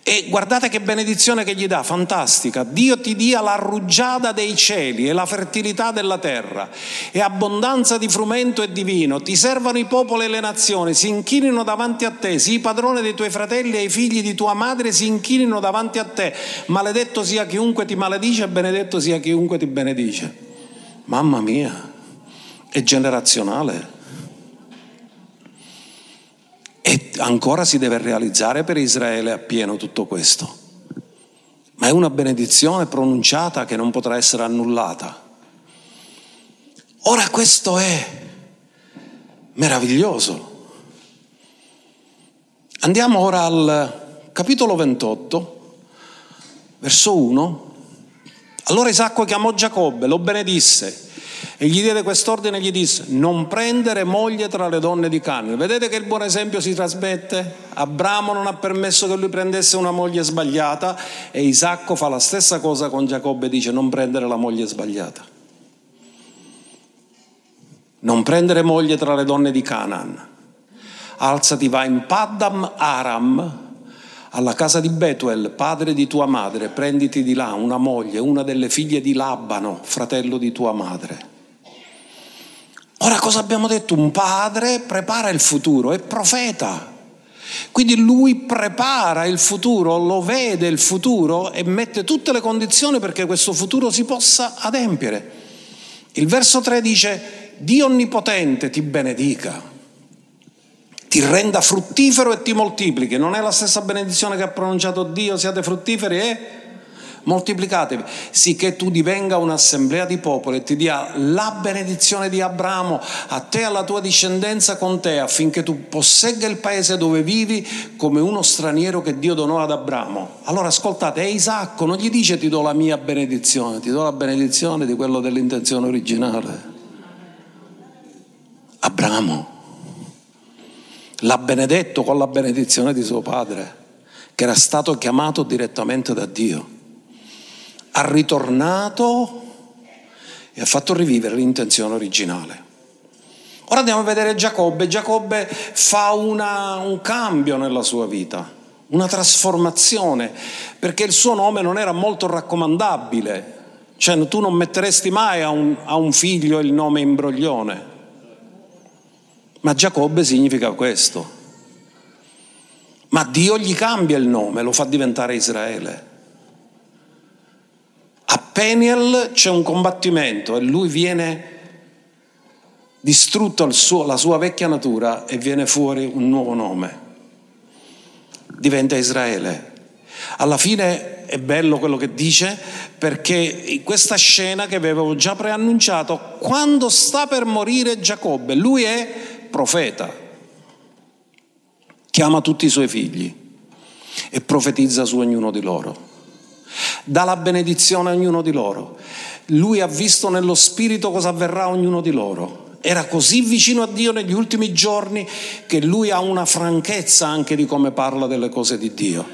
E guardate che benedizione che gli dà, fantastica. Dio ti dia la rugiada dei cieli e la fertilità della terra e abbondanza di frumento e di vino. Ti servano i popoli e le nazioni, si inchinino davanti a te, sii padrone dei tuoi fratelli e i figli di tua madre si inchinino davanti a te. Maledetto sia chiunque ti maledice e benedetto sia chiunque ti benedice. Mamma mia, è generazionale. E ancora si deve realizzare per Israele appieno tutto questo. Ma è una benedizione pronunciata che non potrà essere annullata. Ora questo è meraviglioso. Andiamo ora al capitolo 28, verso 1. Allora Isacco chiamò Giacobbe, lo benedisse e gli diede quest'ordine e gli disse, non prendere moglie tra le donne di Canaan. Vedete che il buon esempio si trasmette? Abramo non ha permesso che lui prendesse una moglie sbagliata e Isacco fa la stessa cosa con Giacobbe e dice non prendere la moglie sbagliata. Non prendere moglie tra le donne di Canaan. Alzati, va in Paddam Aram, alla casa di Betuel, padre di tua madre, prenditi di là una moglie, una delle figlie di Labano, fratello di tua madre. Ora cosa abbiamo detto? Un padre prepara il futuro, è profeta. Quindi lui prepara il futuro, lo vede il futuro e mette tutte le condizioni perché questo futuro si possa adempiere. Il verso 3 dice, Dio Onnipotente ti benedica, ti renda fruttifero e ti moltiplichi. Non è la stessa benedizione che ha pronunciato Dio, siate fruttiferi e moltiplicatevi, sicché tu divenga un'assemblea di popoli e ti dia la benedizione di Abramo a te e alla tua discendenza con te, affinché tu possegga il paese dove vivi come uno straniero che Dio donò ad Abramo. Allora ascoltate, è Isacco, non gli dice ti do la mia benedizione, ti do la benedizione di quello dell'intenzione originale. Abramo l'ha benedetto con la benedizione di suo padre, che era stato chiamato direttamente da Dio ha ritornato e ha fatto rivivere l'intenzione originale. Ora andiamo a vedere Giacobbe. Giacobbe fa una, un cambio nella sua vita, una trasformazione, perché il suo nome non era molto raccomandabile. Cioè tu non metteresti mai a un, a un figlio il nome imbroglione. Ma Giacobbe significa questo. Ma Dio gli cambia il nome, lo fa diventare Israele. A Peniel c'è un combattimento e lui viene distrutto suo, la sua vecchia natura e viene fuori un nuovo nome. Diventa Israele. Alla fine è bello quello che dice perché questa scena che avevo già preannunciato, quando sta per morire Giacobbe, lui è profeta, chiama tutti i suoi figli e profetizza su ognuno di loro dà la benedizione a ognuno di loro. Lui ha visto nello Spirito cosa avverrà a ognuno di loro. Era così vicino a Dio negli ultimi giorni che lui ha una franchezza anche di come parla delle cose di Dio.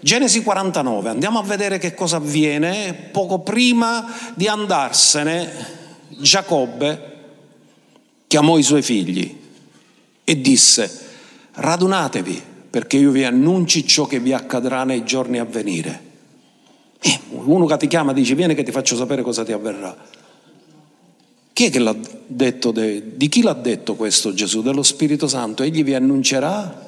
Genesi 49, andiamo a vedere che cosa avviene. Poco prima di andarsene, Giacobbe chiamò i suoi figli e disse, radunatevi perché io vi annunci ciò che vi accadrà nei giorni a venire. Eh, uno che ti chiama dice vieni che ti faccio sapere cosa ti avverrà. Chi è che l'ha detto? De, di chi l'ha detto questo Gesù? Dello Spirito Santo. Egli vi annuncerà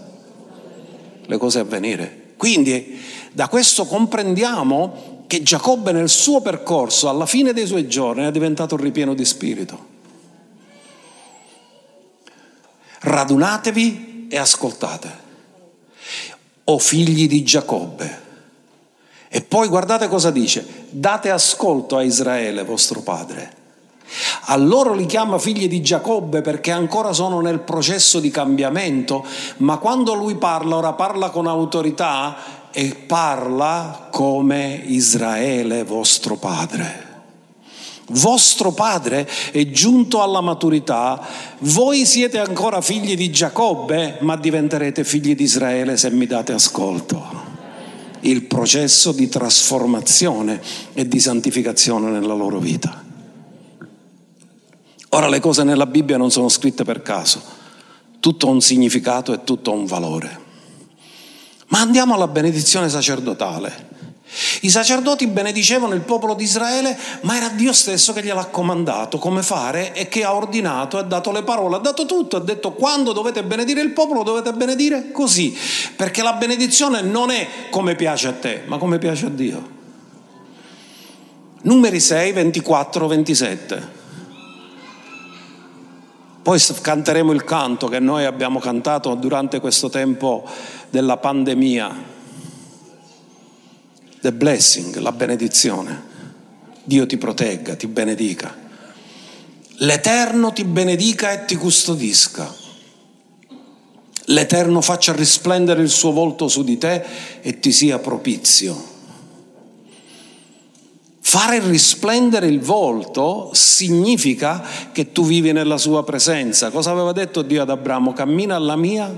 le cose a venire. Quindi da questo comprendiamo che Giacobbe nel suo percorso, alla fine dei suoi giorni, è diventato ripieno di spirito. Radunatevi e ascoltate. O figli di Giacobbe e poi guardate cosa dice, date ascolto a Israele vostro padre. A loro li chiama figli di Giacobbe perché ancora sono nel processo di cambiamento, ma quando lui parla, ora parla con autorità e parla come Israele vostro padre. Vostro padre è giunto alla maturità, voi siete ancora figli di Giacobbe, ma diventerete figli di Israele se mi date ascolto il processo di trasformazione e di santificazione nella loro vita. Ora le cose nella Bibbia non sono scritte per caso, tutto ha un significato e tutto ha un valore. Ma andiamo alla benedizione sacerdotale. I sacerdoti benedicevano il popolo di Israele, ma era Dio stesso che gliel'ha comandato come fare e che ha ordinato, ha dato le parole, ha dato tutto, ha detto quando dovete benedire il popolo dovete benedire così, perché la benedizione non è come piace a te, ma come piace a Dio. Numeri 6, 24, 27. Poi canteremo il canto che noi abbiamo cantato durante questo tempo della pandemia. The blessing, la benedizione. Dio ti protegga, ti benedica. L'Eterno ti benedica e ti custodisca. L'Eterno faccia risplendere il suo volto su di te e ti sia propizio. Fare risplendere il volto significa che tu vivi nella sua presenza. Cosa aveva detto Dio ad Abramo? Cammina alla mia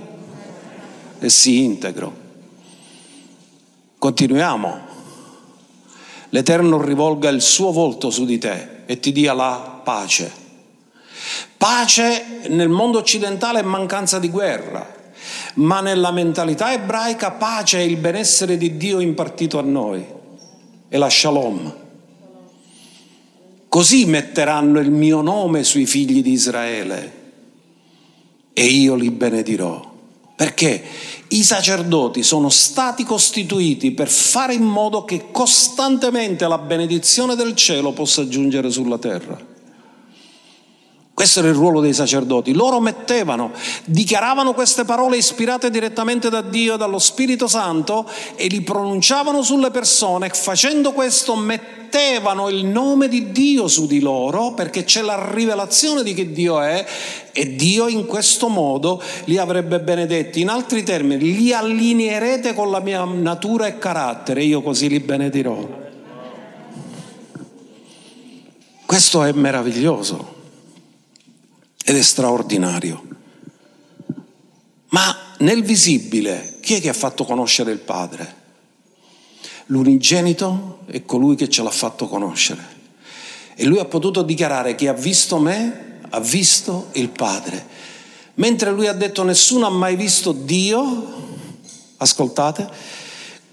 e si integro. Continuiamo. L'Eterno rivolga il suo volto su di te e ti dia la pace. Pace nel mondo occidentale è mancanza di guerra, ma nella mentalità ebraica pace è il benessere di Dio impartito a noi, è la shalom. Così metteranno il mio nome sui figli di Israele e io li benedirò. Perché i sacerdoti sono stati costituiti per fare in modo che costantemente la benedizione del cielo possa giungere sulla terra. Questo era il ruolo dei sacerdoti. Loro mettevano, dichiaravano queste parole ispirate direttamente da Dio, dallo Spirito Santo e li pronunciavano sulle persone. Facendo questo mettevano il nome di Dio su di loro perché c'è la rivelazione di che Dio è e Dio in questo modo li avrebbe benedetti. In altri termini, li allineerete con la mia natura e carattere, io così li benedirò. Questo è meraviglioso ed è straordinario. Ma nel visibile, chi è che ha fatto conoscere il Padre? L'unigenito è colui che ce l'ha fatto conoscere. E lui ha potuto dichiarare che ha visto me, ha visto il Padre. Mentre lui ha detto nessuno ha mai visto Dio, ascoltate,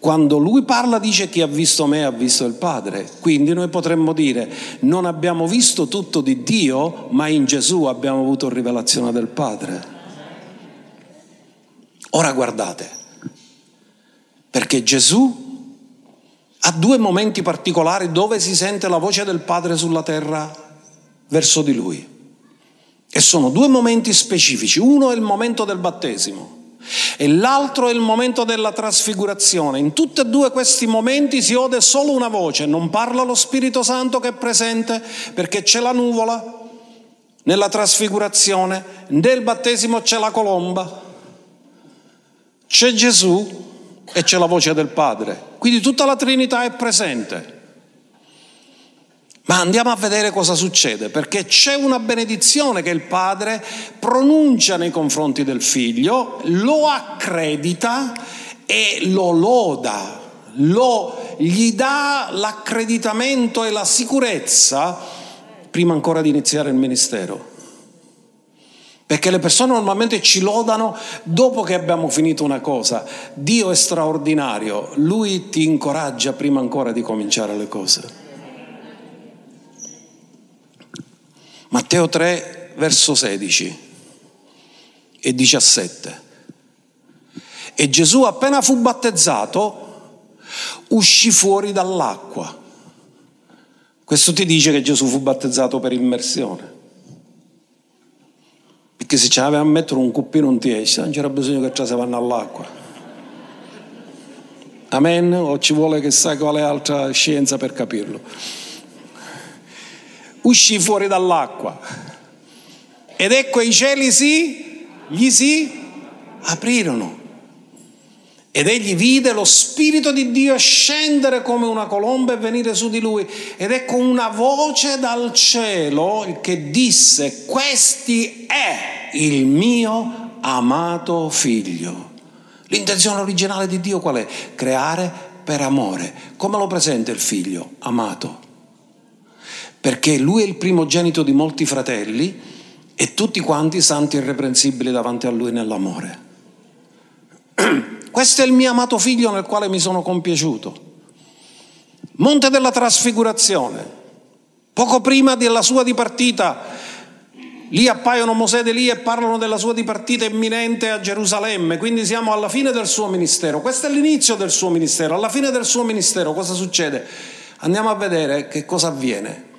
quando lui parla dice chi ha visto me ha visto il Padre. Quindi noi potremmo dire non abbiamo visto tutto di Dio, ma in Gesù abbiamo avuto rivelazione del Padre. Ora guardate, perché Gesù ha due momenti particolari dove si sente la voce del Padre sulla terra verso di lui. E sono due momenti specifici. Uno è il momento del battesimo e l'altro è il momento della trasfigurazione. In tutti e due questi momenti si ode solo una voce, non parla lo Spirito Santo che è presente perché c'è la nuvola nella trasfigurazione, nel battesimo c'è la colomba, c'è Gesù e c'è la voce del Padre. Quindi tutta la Trinità è presente. Ma andiamo a vedere cosa succede, perché c'è una benedizione che il padre pronuncia nei confronti del figlio, lo accredita e lo loda, lo, gli dà l'accreditamento e la sicurezza prima ancora di iniziare il ministero. Perché le persone normalmente ci lodano dopo che abbiamo finito una cosa. Dio è straordinario, Lui ti incoraggia prima ancora di cominciare le cose. Matteo 3, verso 16 e 17. E Gesù appena fu battezzato uscì fuori dall'acqua. Questo ti dice che Gesù fu battezzato per immersione. Perché se ce l'aveva a mettere un cuppino non ti non c'era bisogno che ci vanno all'acqua. Amen? O ci vuole che sai quale altra scienza per capirlo? Uscì fuori dall'acqua. Ed ecco i cieli si, gli si aprirono. Ed egli vide lo Spirito di Dio scendere come una colomba e venire su di lui. Ed ecco una voce dal cielo che disse, questi è il mio amato figlio. L'intenzione originale di Dio qual è? Creare per amore. Come lo presenta il figlio? Amato perché lui è il primogenito di molti fratelli e tutti quanti santi irreprensibili davanti a lui nell'amore. Questo è il mio amato figlio nel quale mi sono compiaciuto. Monte della trasfigurazione, poco prima della sua dipartita, lì appaiono Mosè ed Elia e parlano della sua dipartita imminente a Gerusalemme, quindi siamo alla fine del suo ministero. Questo è l'inizio del suo ministero. Alla fine del suo ministero cosa succede? Andiamo a vedere che cosa avviene.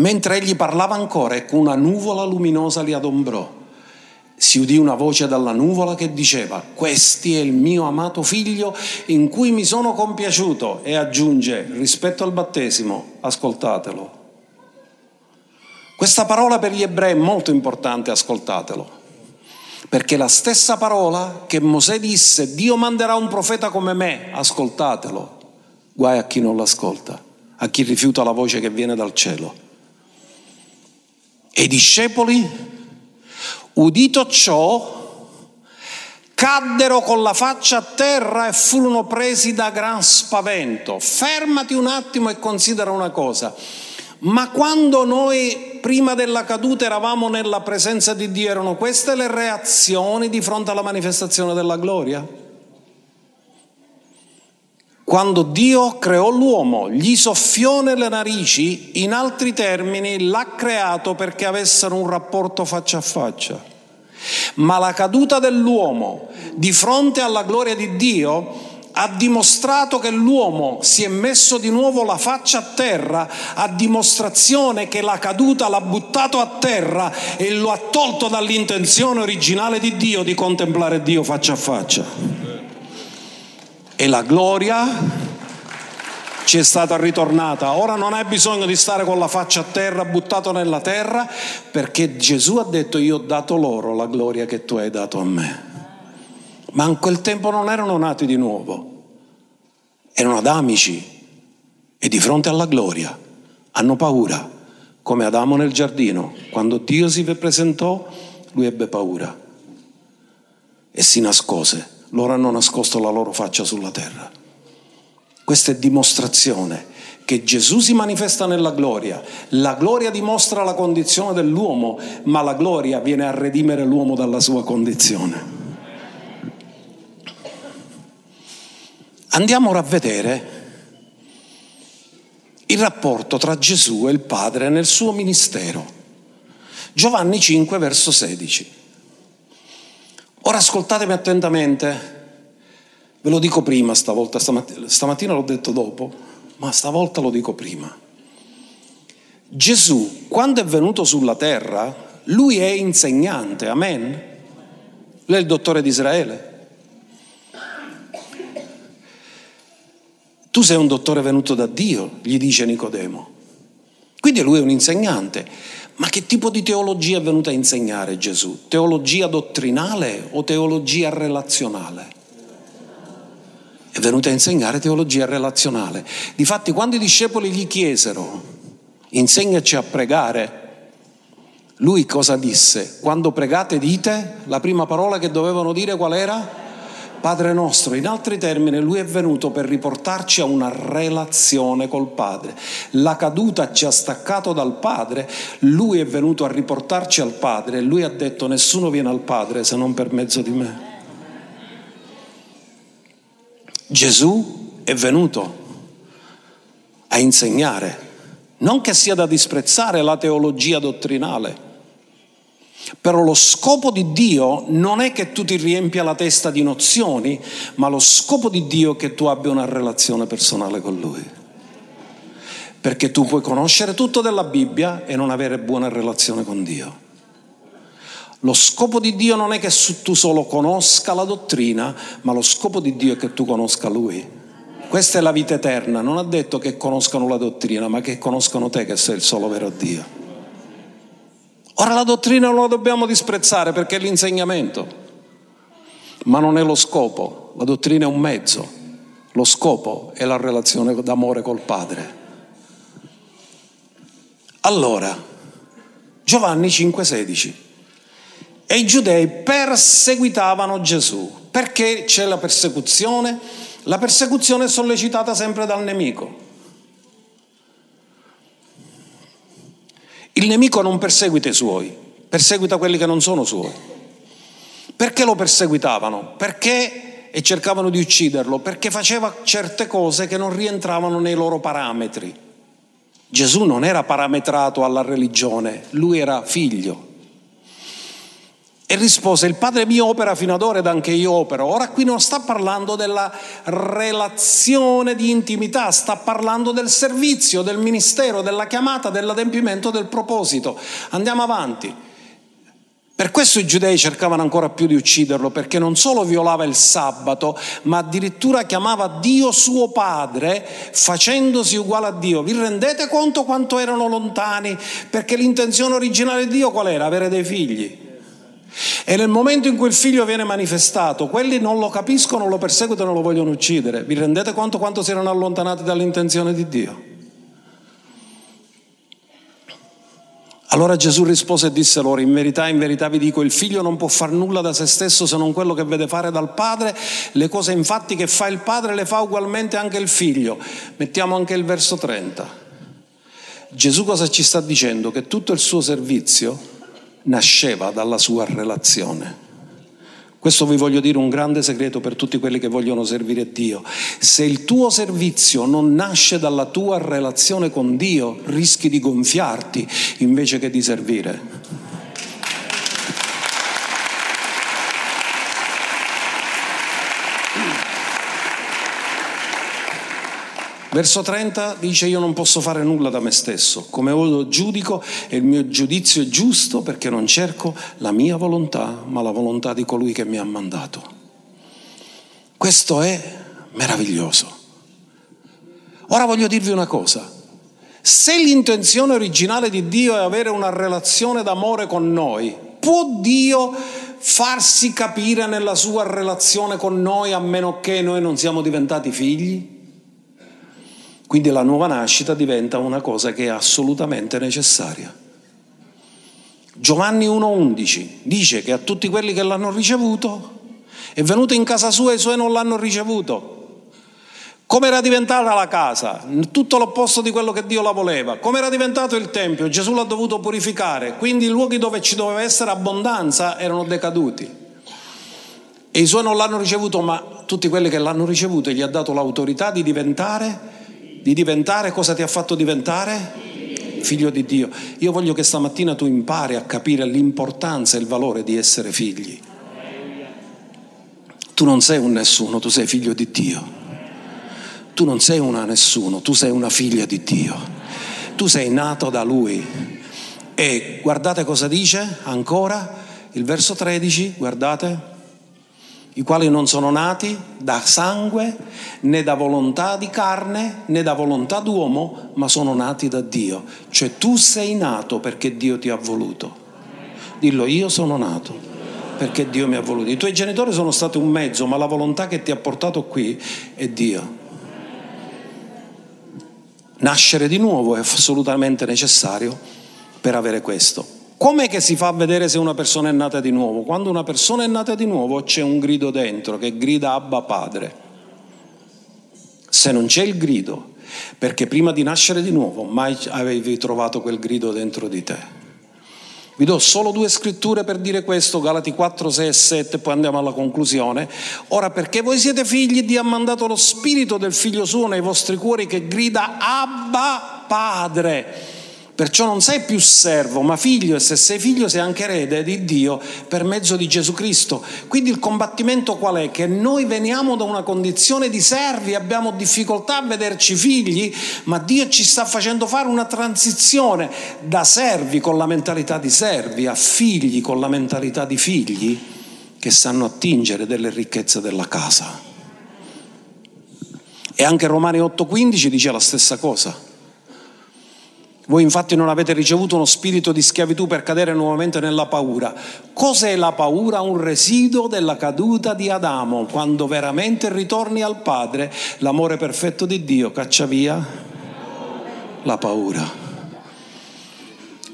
Mentre egli parlava ancora, ecco una nuvola luminosa li adombrò si udì una voce dalla nuvola che diceva, questi è il mio amato figlio in cui mi sono compiaciuto e aggiunge, rispetto al battesimo, ascoltatelo. Questa parola per gli ebrei è molto importante, ascoltatelo, perché la stessa parola che Mosè disse, Dio manderà un profeta come me, ascoltatelo, guai a chi non l'ascolta, a chi rifiuta la voce che viene dal cielo. E i discepoli Udito ciò, caddero con la faccia a terra e furono presi da gran spavento. Fermati un attimo e considera una cosa. Ma quando noi prima della caduta eravamo nella presenza di Dio, erano queste le reazioni di fronte alla manifestazione della gloria? Quando Dio creò l'uomo, gli soffiò nelle narici, in altri termini l'ha creato perché avessero un rapporto faccia a faccia. Ma la caduta dell'uomo di fronte alla gloria di Dio ha dimostrato che l'uomo si è messo di nuovo la faccia a terra, a dimostrazione che la caduta l'ha buttato a terra e lo ha tolto dall'intenzione originale di Dio di contemplare Dio faccia a faccia. E la gloria ci è stata ritornata. Ora non hai bisogno di stare con la faccia a terra, buttato nella terra, perché Gesù ha detto io ho dato loro la gloria che tu hai dato a me. Ma in quel tempo non erano nati di nuovo, erano adamici e di fronte alla gloria hanno paura, come Adamo nel giardino. Quando Dio si presentò, lui ebbe paura e si nascose. Loro hanno nascosto la loro faccia sulla terra. Questa è dimostrazione che Gesù si manifesta nella gloria. La gloria dimostra la condizione dell'uomo, ma la gloria viene a redimere l'uomo dalla sua condizione. Andiamo ora a vedere il rapporto tra Gesù e il Padre nel suo ministero. Giovanni 5, verso 16. Ora ascoltatemi attentamente Ve lo dico prima stavolta, stamattina, stamattina l'ho detto dopo, ma stavolta lo dico prima. Gesù, quando è venuto sulla terra, lui è insegnante, amen? Lui è il dottore di Israele. Tu sei un dottore venuto da Dio, gli dice Nicodemo. Quindi lui è un insegnante. Ma che tipo di teologia è venuta a insegnare Gesù? Teologia dottrinale o teologia relazionale? è venuto a insegnare teologia relazionale. Difatti, quando i discepoli gli chiesero, insegnaci a pregare, lui cosa disse? Quando pregate dite, la prima parola che dovevano dire qual era? Padre nostro, in altri termini lui è venuto per riportarci a una relazione col Padre. La caduta ci ha staccato dal Padre, lui è venuto a riportarci al Padre e lui ha detto nessuno viene al Padre se non per mezzo di me. Gesù è venuto a insegnare, non che sia da disprezzare la teologia dottrinale, però lo scopo di Dio non è che tu ti riempia la testa di nozioni, ma lo scopo di Dio è che tu abbia una relazione personale con Lui. Perché tu puoi conoscere tutto della Bibbia e non avere buona relazione con Dio. Lo scopo di Dio non è che tu solo conosca la dottrina, ma lo scopo di Dio è che tu conosca Lui. Questa è la vita eterna. Non ha detto che conoscano la dottrina, ma che conoscano te che sei il solo vero Dio. Ora la dottrina non la dobbiamo disprezzare perché è l'insegnamento, ma non è lo scopo. La dottrina è un mezzo. Lo scopo è la relazione d'amore col Padre. Allora, Giovanni 5,16. E i giudei perseguitavano Gesù. Perché c'è la persecuzione? La persecuzione è sollecitata sempre dal nemico. Il nemico non perseguita i suoi, perseguita quelli che non sono suoi. Perché lo perseguitavano? Perché e cercavano di ucciderlo? Perché faceva certe cose che non rientravano nei loro parametri. Gesù non era parametrato alla religione, lui era figlio. E rispose, il Padre mio opera fino ad ora ed anche io opero. Ora qui non sta parlando della relazione di intimità, sta parlando del servizio, del ministero, della chiamata, dell'adempimento del proposito. Andiamo avanti. Per questo i giudei cercavano ancora più di ucciderlo, perché non solo violava il sabato, ma addirittura chiamava Dio suo padre facendosi uguale a Dio. Vi rendete conto quanto erano lontani? Perché l'intenzione originale di Dio qual era? Avere dei figli. E nel momento in cui il figlio viene manifestato, quelli non lo capiscono, lo perseguitano lo vogliono uccidere. Vi rendete conto quanto si erano allontanati dall'intenzione di Dio? Allora Gesù rispose e disse loro, in verità, in verità vi dico, il figlio non può far nulla da se stesso se non quello che vede fare dal padre, le cose infatti che fa il padre le fa ugualmente anche il figlio. Mettiamo anche il verso 30. Gesù cosa ci sta dicendo? Che tutto il suo servizio nasceva dalla sua relazione. Questo vi voglio dire un grande segreto per tutti quelli che vogliono servire Dio. Se il tuo servizio non nasce dalla tua relazione con Dio, rischi di gonfiarti invece che di servire. Verso 30 dice io non posso fare nulla da me stesso, come io giudico e il mio giudizio è giusto perché non cerco la mia volontà, ma la volontà di colui che mi ha mandato. Questo è meraviglioso. Ora voglio dirvi una cosa. Se l'intenzione originale di Dio è avere una relazione d'amore con noi, può Dio farsi capire nella sua relazione con noi a meno che noi non siamo diventati figli? Quindi la nuova nascita diventa una cosa che è assolutamente necessaria. Giovanni 1.11 dice che a tutti quelli che l'hanno ricevuto è venuto in casa sua e i suoi non l'hanno ricevuto. Come era diventata la casa? Tutto l'opposto di quello che Dio la voleva. Come era diventato il Tempio? Gesù l'ha dovuto purificare. Quindi i luoghi dove ci doveva essere abbondanza erano decaduti. E i suoi non l'hanno ricevuto, ma tutti quelli che l'hanno ricevuto gli ha dato l'autorità di diventare di diventare cosa ti ha fatto diventare? Figlio di Dio. Io voglio che stamattina tu impari a capire l'importanza e il valore di essere figli. Tu non sei un nessuno, tu sei figlio di Dio. Tu non sei una nessuno, tu sei una figlia di Dio. Tu sei nato da Lui. E guardate cosa dice ancora il verso 13, guardate i quali non sono nati da sangue, né da volontà di carne, né da volontà d'uomo, ma sono nati da Dio. Cioè tu sei nato perché Dio ti ha voluto. Dillo, io sono nato perché Dio mi ha voluto. I tuoi genitori sono stati un mezzo, ma la volontà che ti ha portato qui è Dio. Nascere di nuovo è assolutamente necessario per avere questo. Com'è che si fa vedere se una persona è nata di nuovo? Quando una persona è nata di nuovo c'è un grido dentro che grida Abba Padre. Se non c'è il grido, perché prima di nascere di nuovo mai avevi trovato quel grido dentro di te. Vi do solo due scritture per dire questo, Galati 4, 6 e 7, poi andiamo alla conclusione. Ora, perché voi siete figli, Dio ha mandato lo spirito del figlio suo nei vostri cuori che grida Abba Padre. Perciò non sei più servo, ma figlio, e se sei figlio sei anche erede di Dio per mezzo di Gesù Cristo. Quindi il combattimento qual è? Che noi veniamo da una condizione di servi, abbiamo difficoltà a vederci figli, ma Dio ci sta facendo fare una transizione da servi con la mentalità di servi a figli con la mentalità di figli che sanno attingere delle ricchezze della casa. E anche Romani 8:15 dice la stessa cosa. Voi infatti non avete ricevuto uno spirito di schiavitù per cadere nuovamente nella paura. Cos'è la paura? Un residuo della caduta di Adamo. Quando veramente ritorni al Padre, l'amore perfetto di Dio caccia via la paura.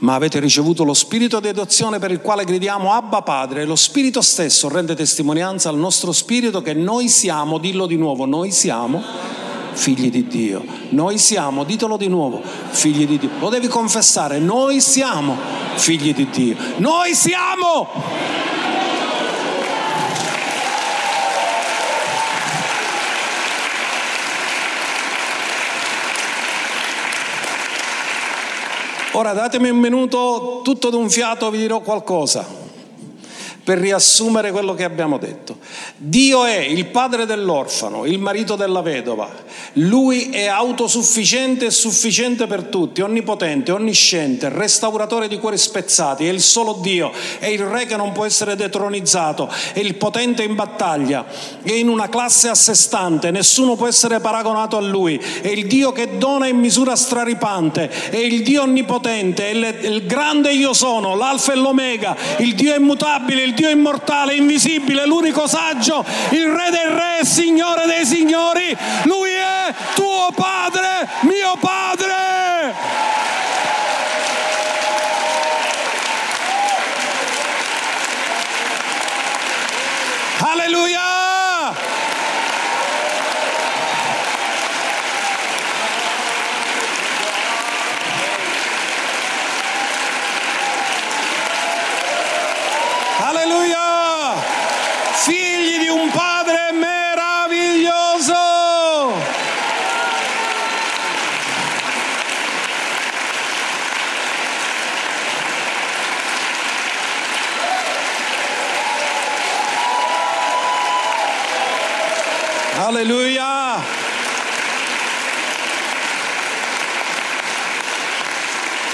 Ma avete ricevuto lo spirito di adozione per il quale gridiamo Abba Padre, e lo spirito stesso rende testimonianza al nostro spirito che noi siamo, dillo di nuovo, noi siamo figli di Dio. Noi siamo, ditelo di nuovo, figli di Dio. Lo devi confessare, noi siamo figli di Dio. Noi siamo! Ora datemi un minuto, tutto d'un fiato vi dirò qualcosa per riassumere quello che abbiamo detto. Dio è il padre dell'orfano, il marito della vedova. Lui è autosufficiente e sufficiente per tutti, onnipotente, onnisciente, restauratore di cuori spezzati, è il solo Dio, è il re che non può essere detronizzato, è il potente in battaglia, è in una classe a sé stante, nessuno può essere paragonato a lui, è il Dio che dona in misura straripante, è il Dio onnipotente, è il grande io sono, l'alfa e l'omega, il Dio immutabile, il Dio immortale, invisibile, l'unico saggio, il Re dei Re, Signore dei Signori. Lui è tuo Padre, mio Padre. Alleluia!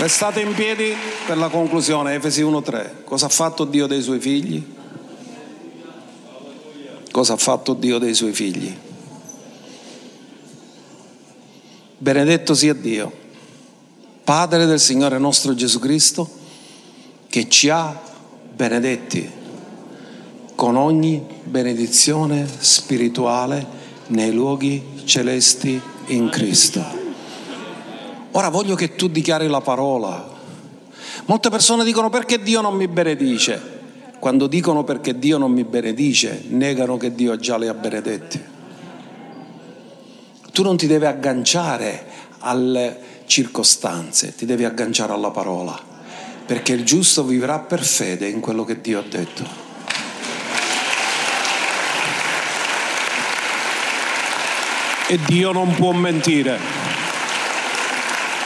Restate in piedi per la conclusione, Efesi 1.3. Cosa ha fatto Dio dei suoi figli? Cosa ha fatto Dio dei suoi figli? Benedetto sia Dio, Padre del Signore nostro Gesù Cristo, che ci ha benedetti con ogni benedizione spirituale nei luoghi celesti in Cristo. Ora voglio che tu dichiari la parola. Molte persone dicono perché Dio non mi benedice. Quando dicono perché Dio non mi benedice, negano che Dio già li ha benedetti. Tu non ti devi agganciare alle circostanze, ti devi agganciare alla parola, perché il giusto vivrà per fede in quello che Dio ha detto. E Dio non può mentire.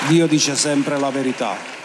Dio dice sempre la verità.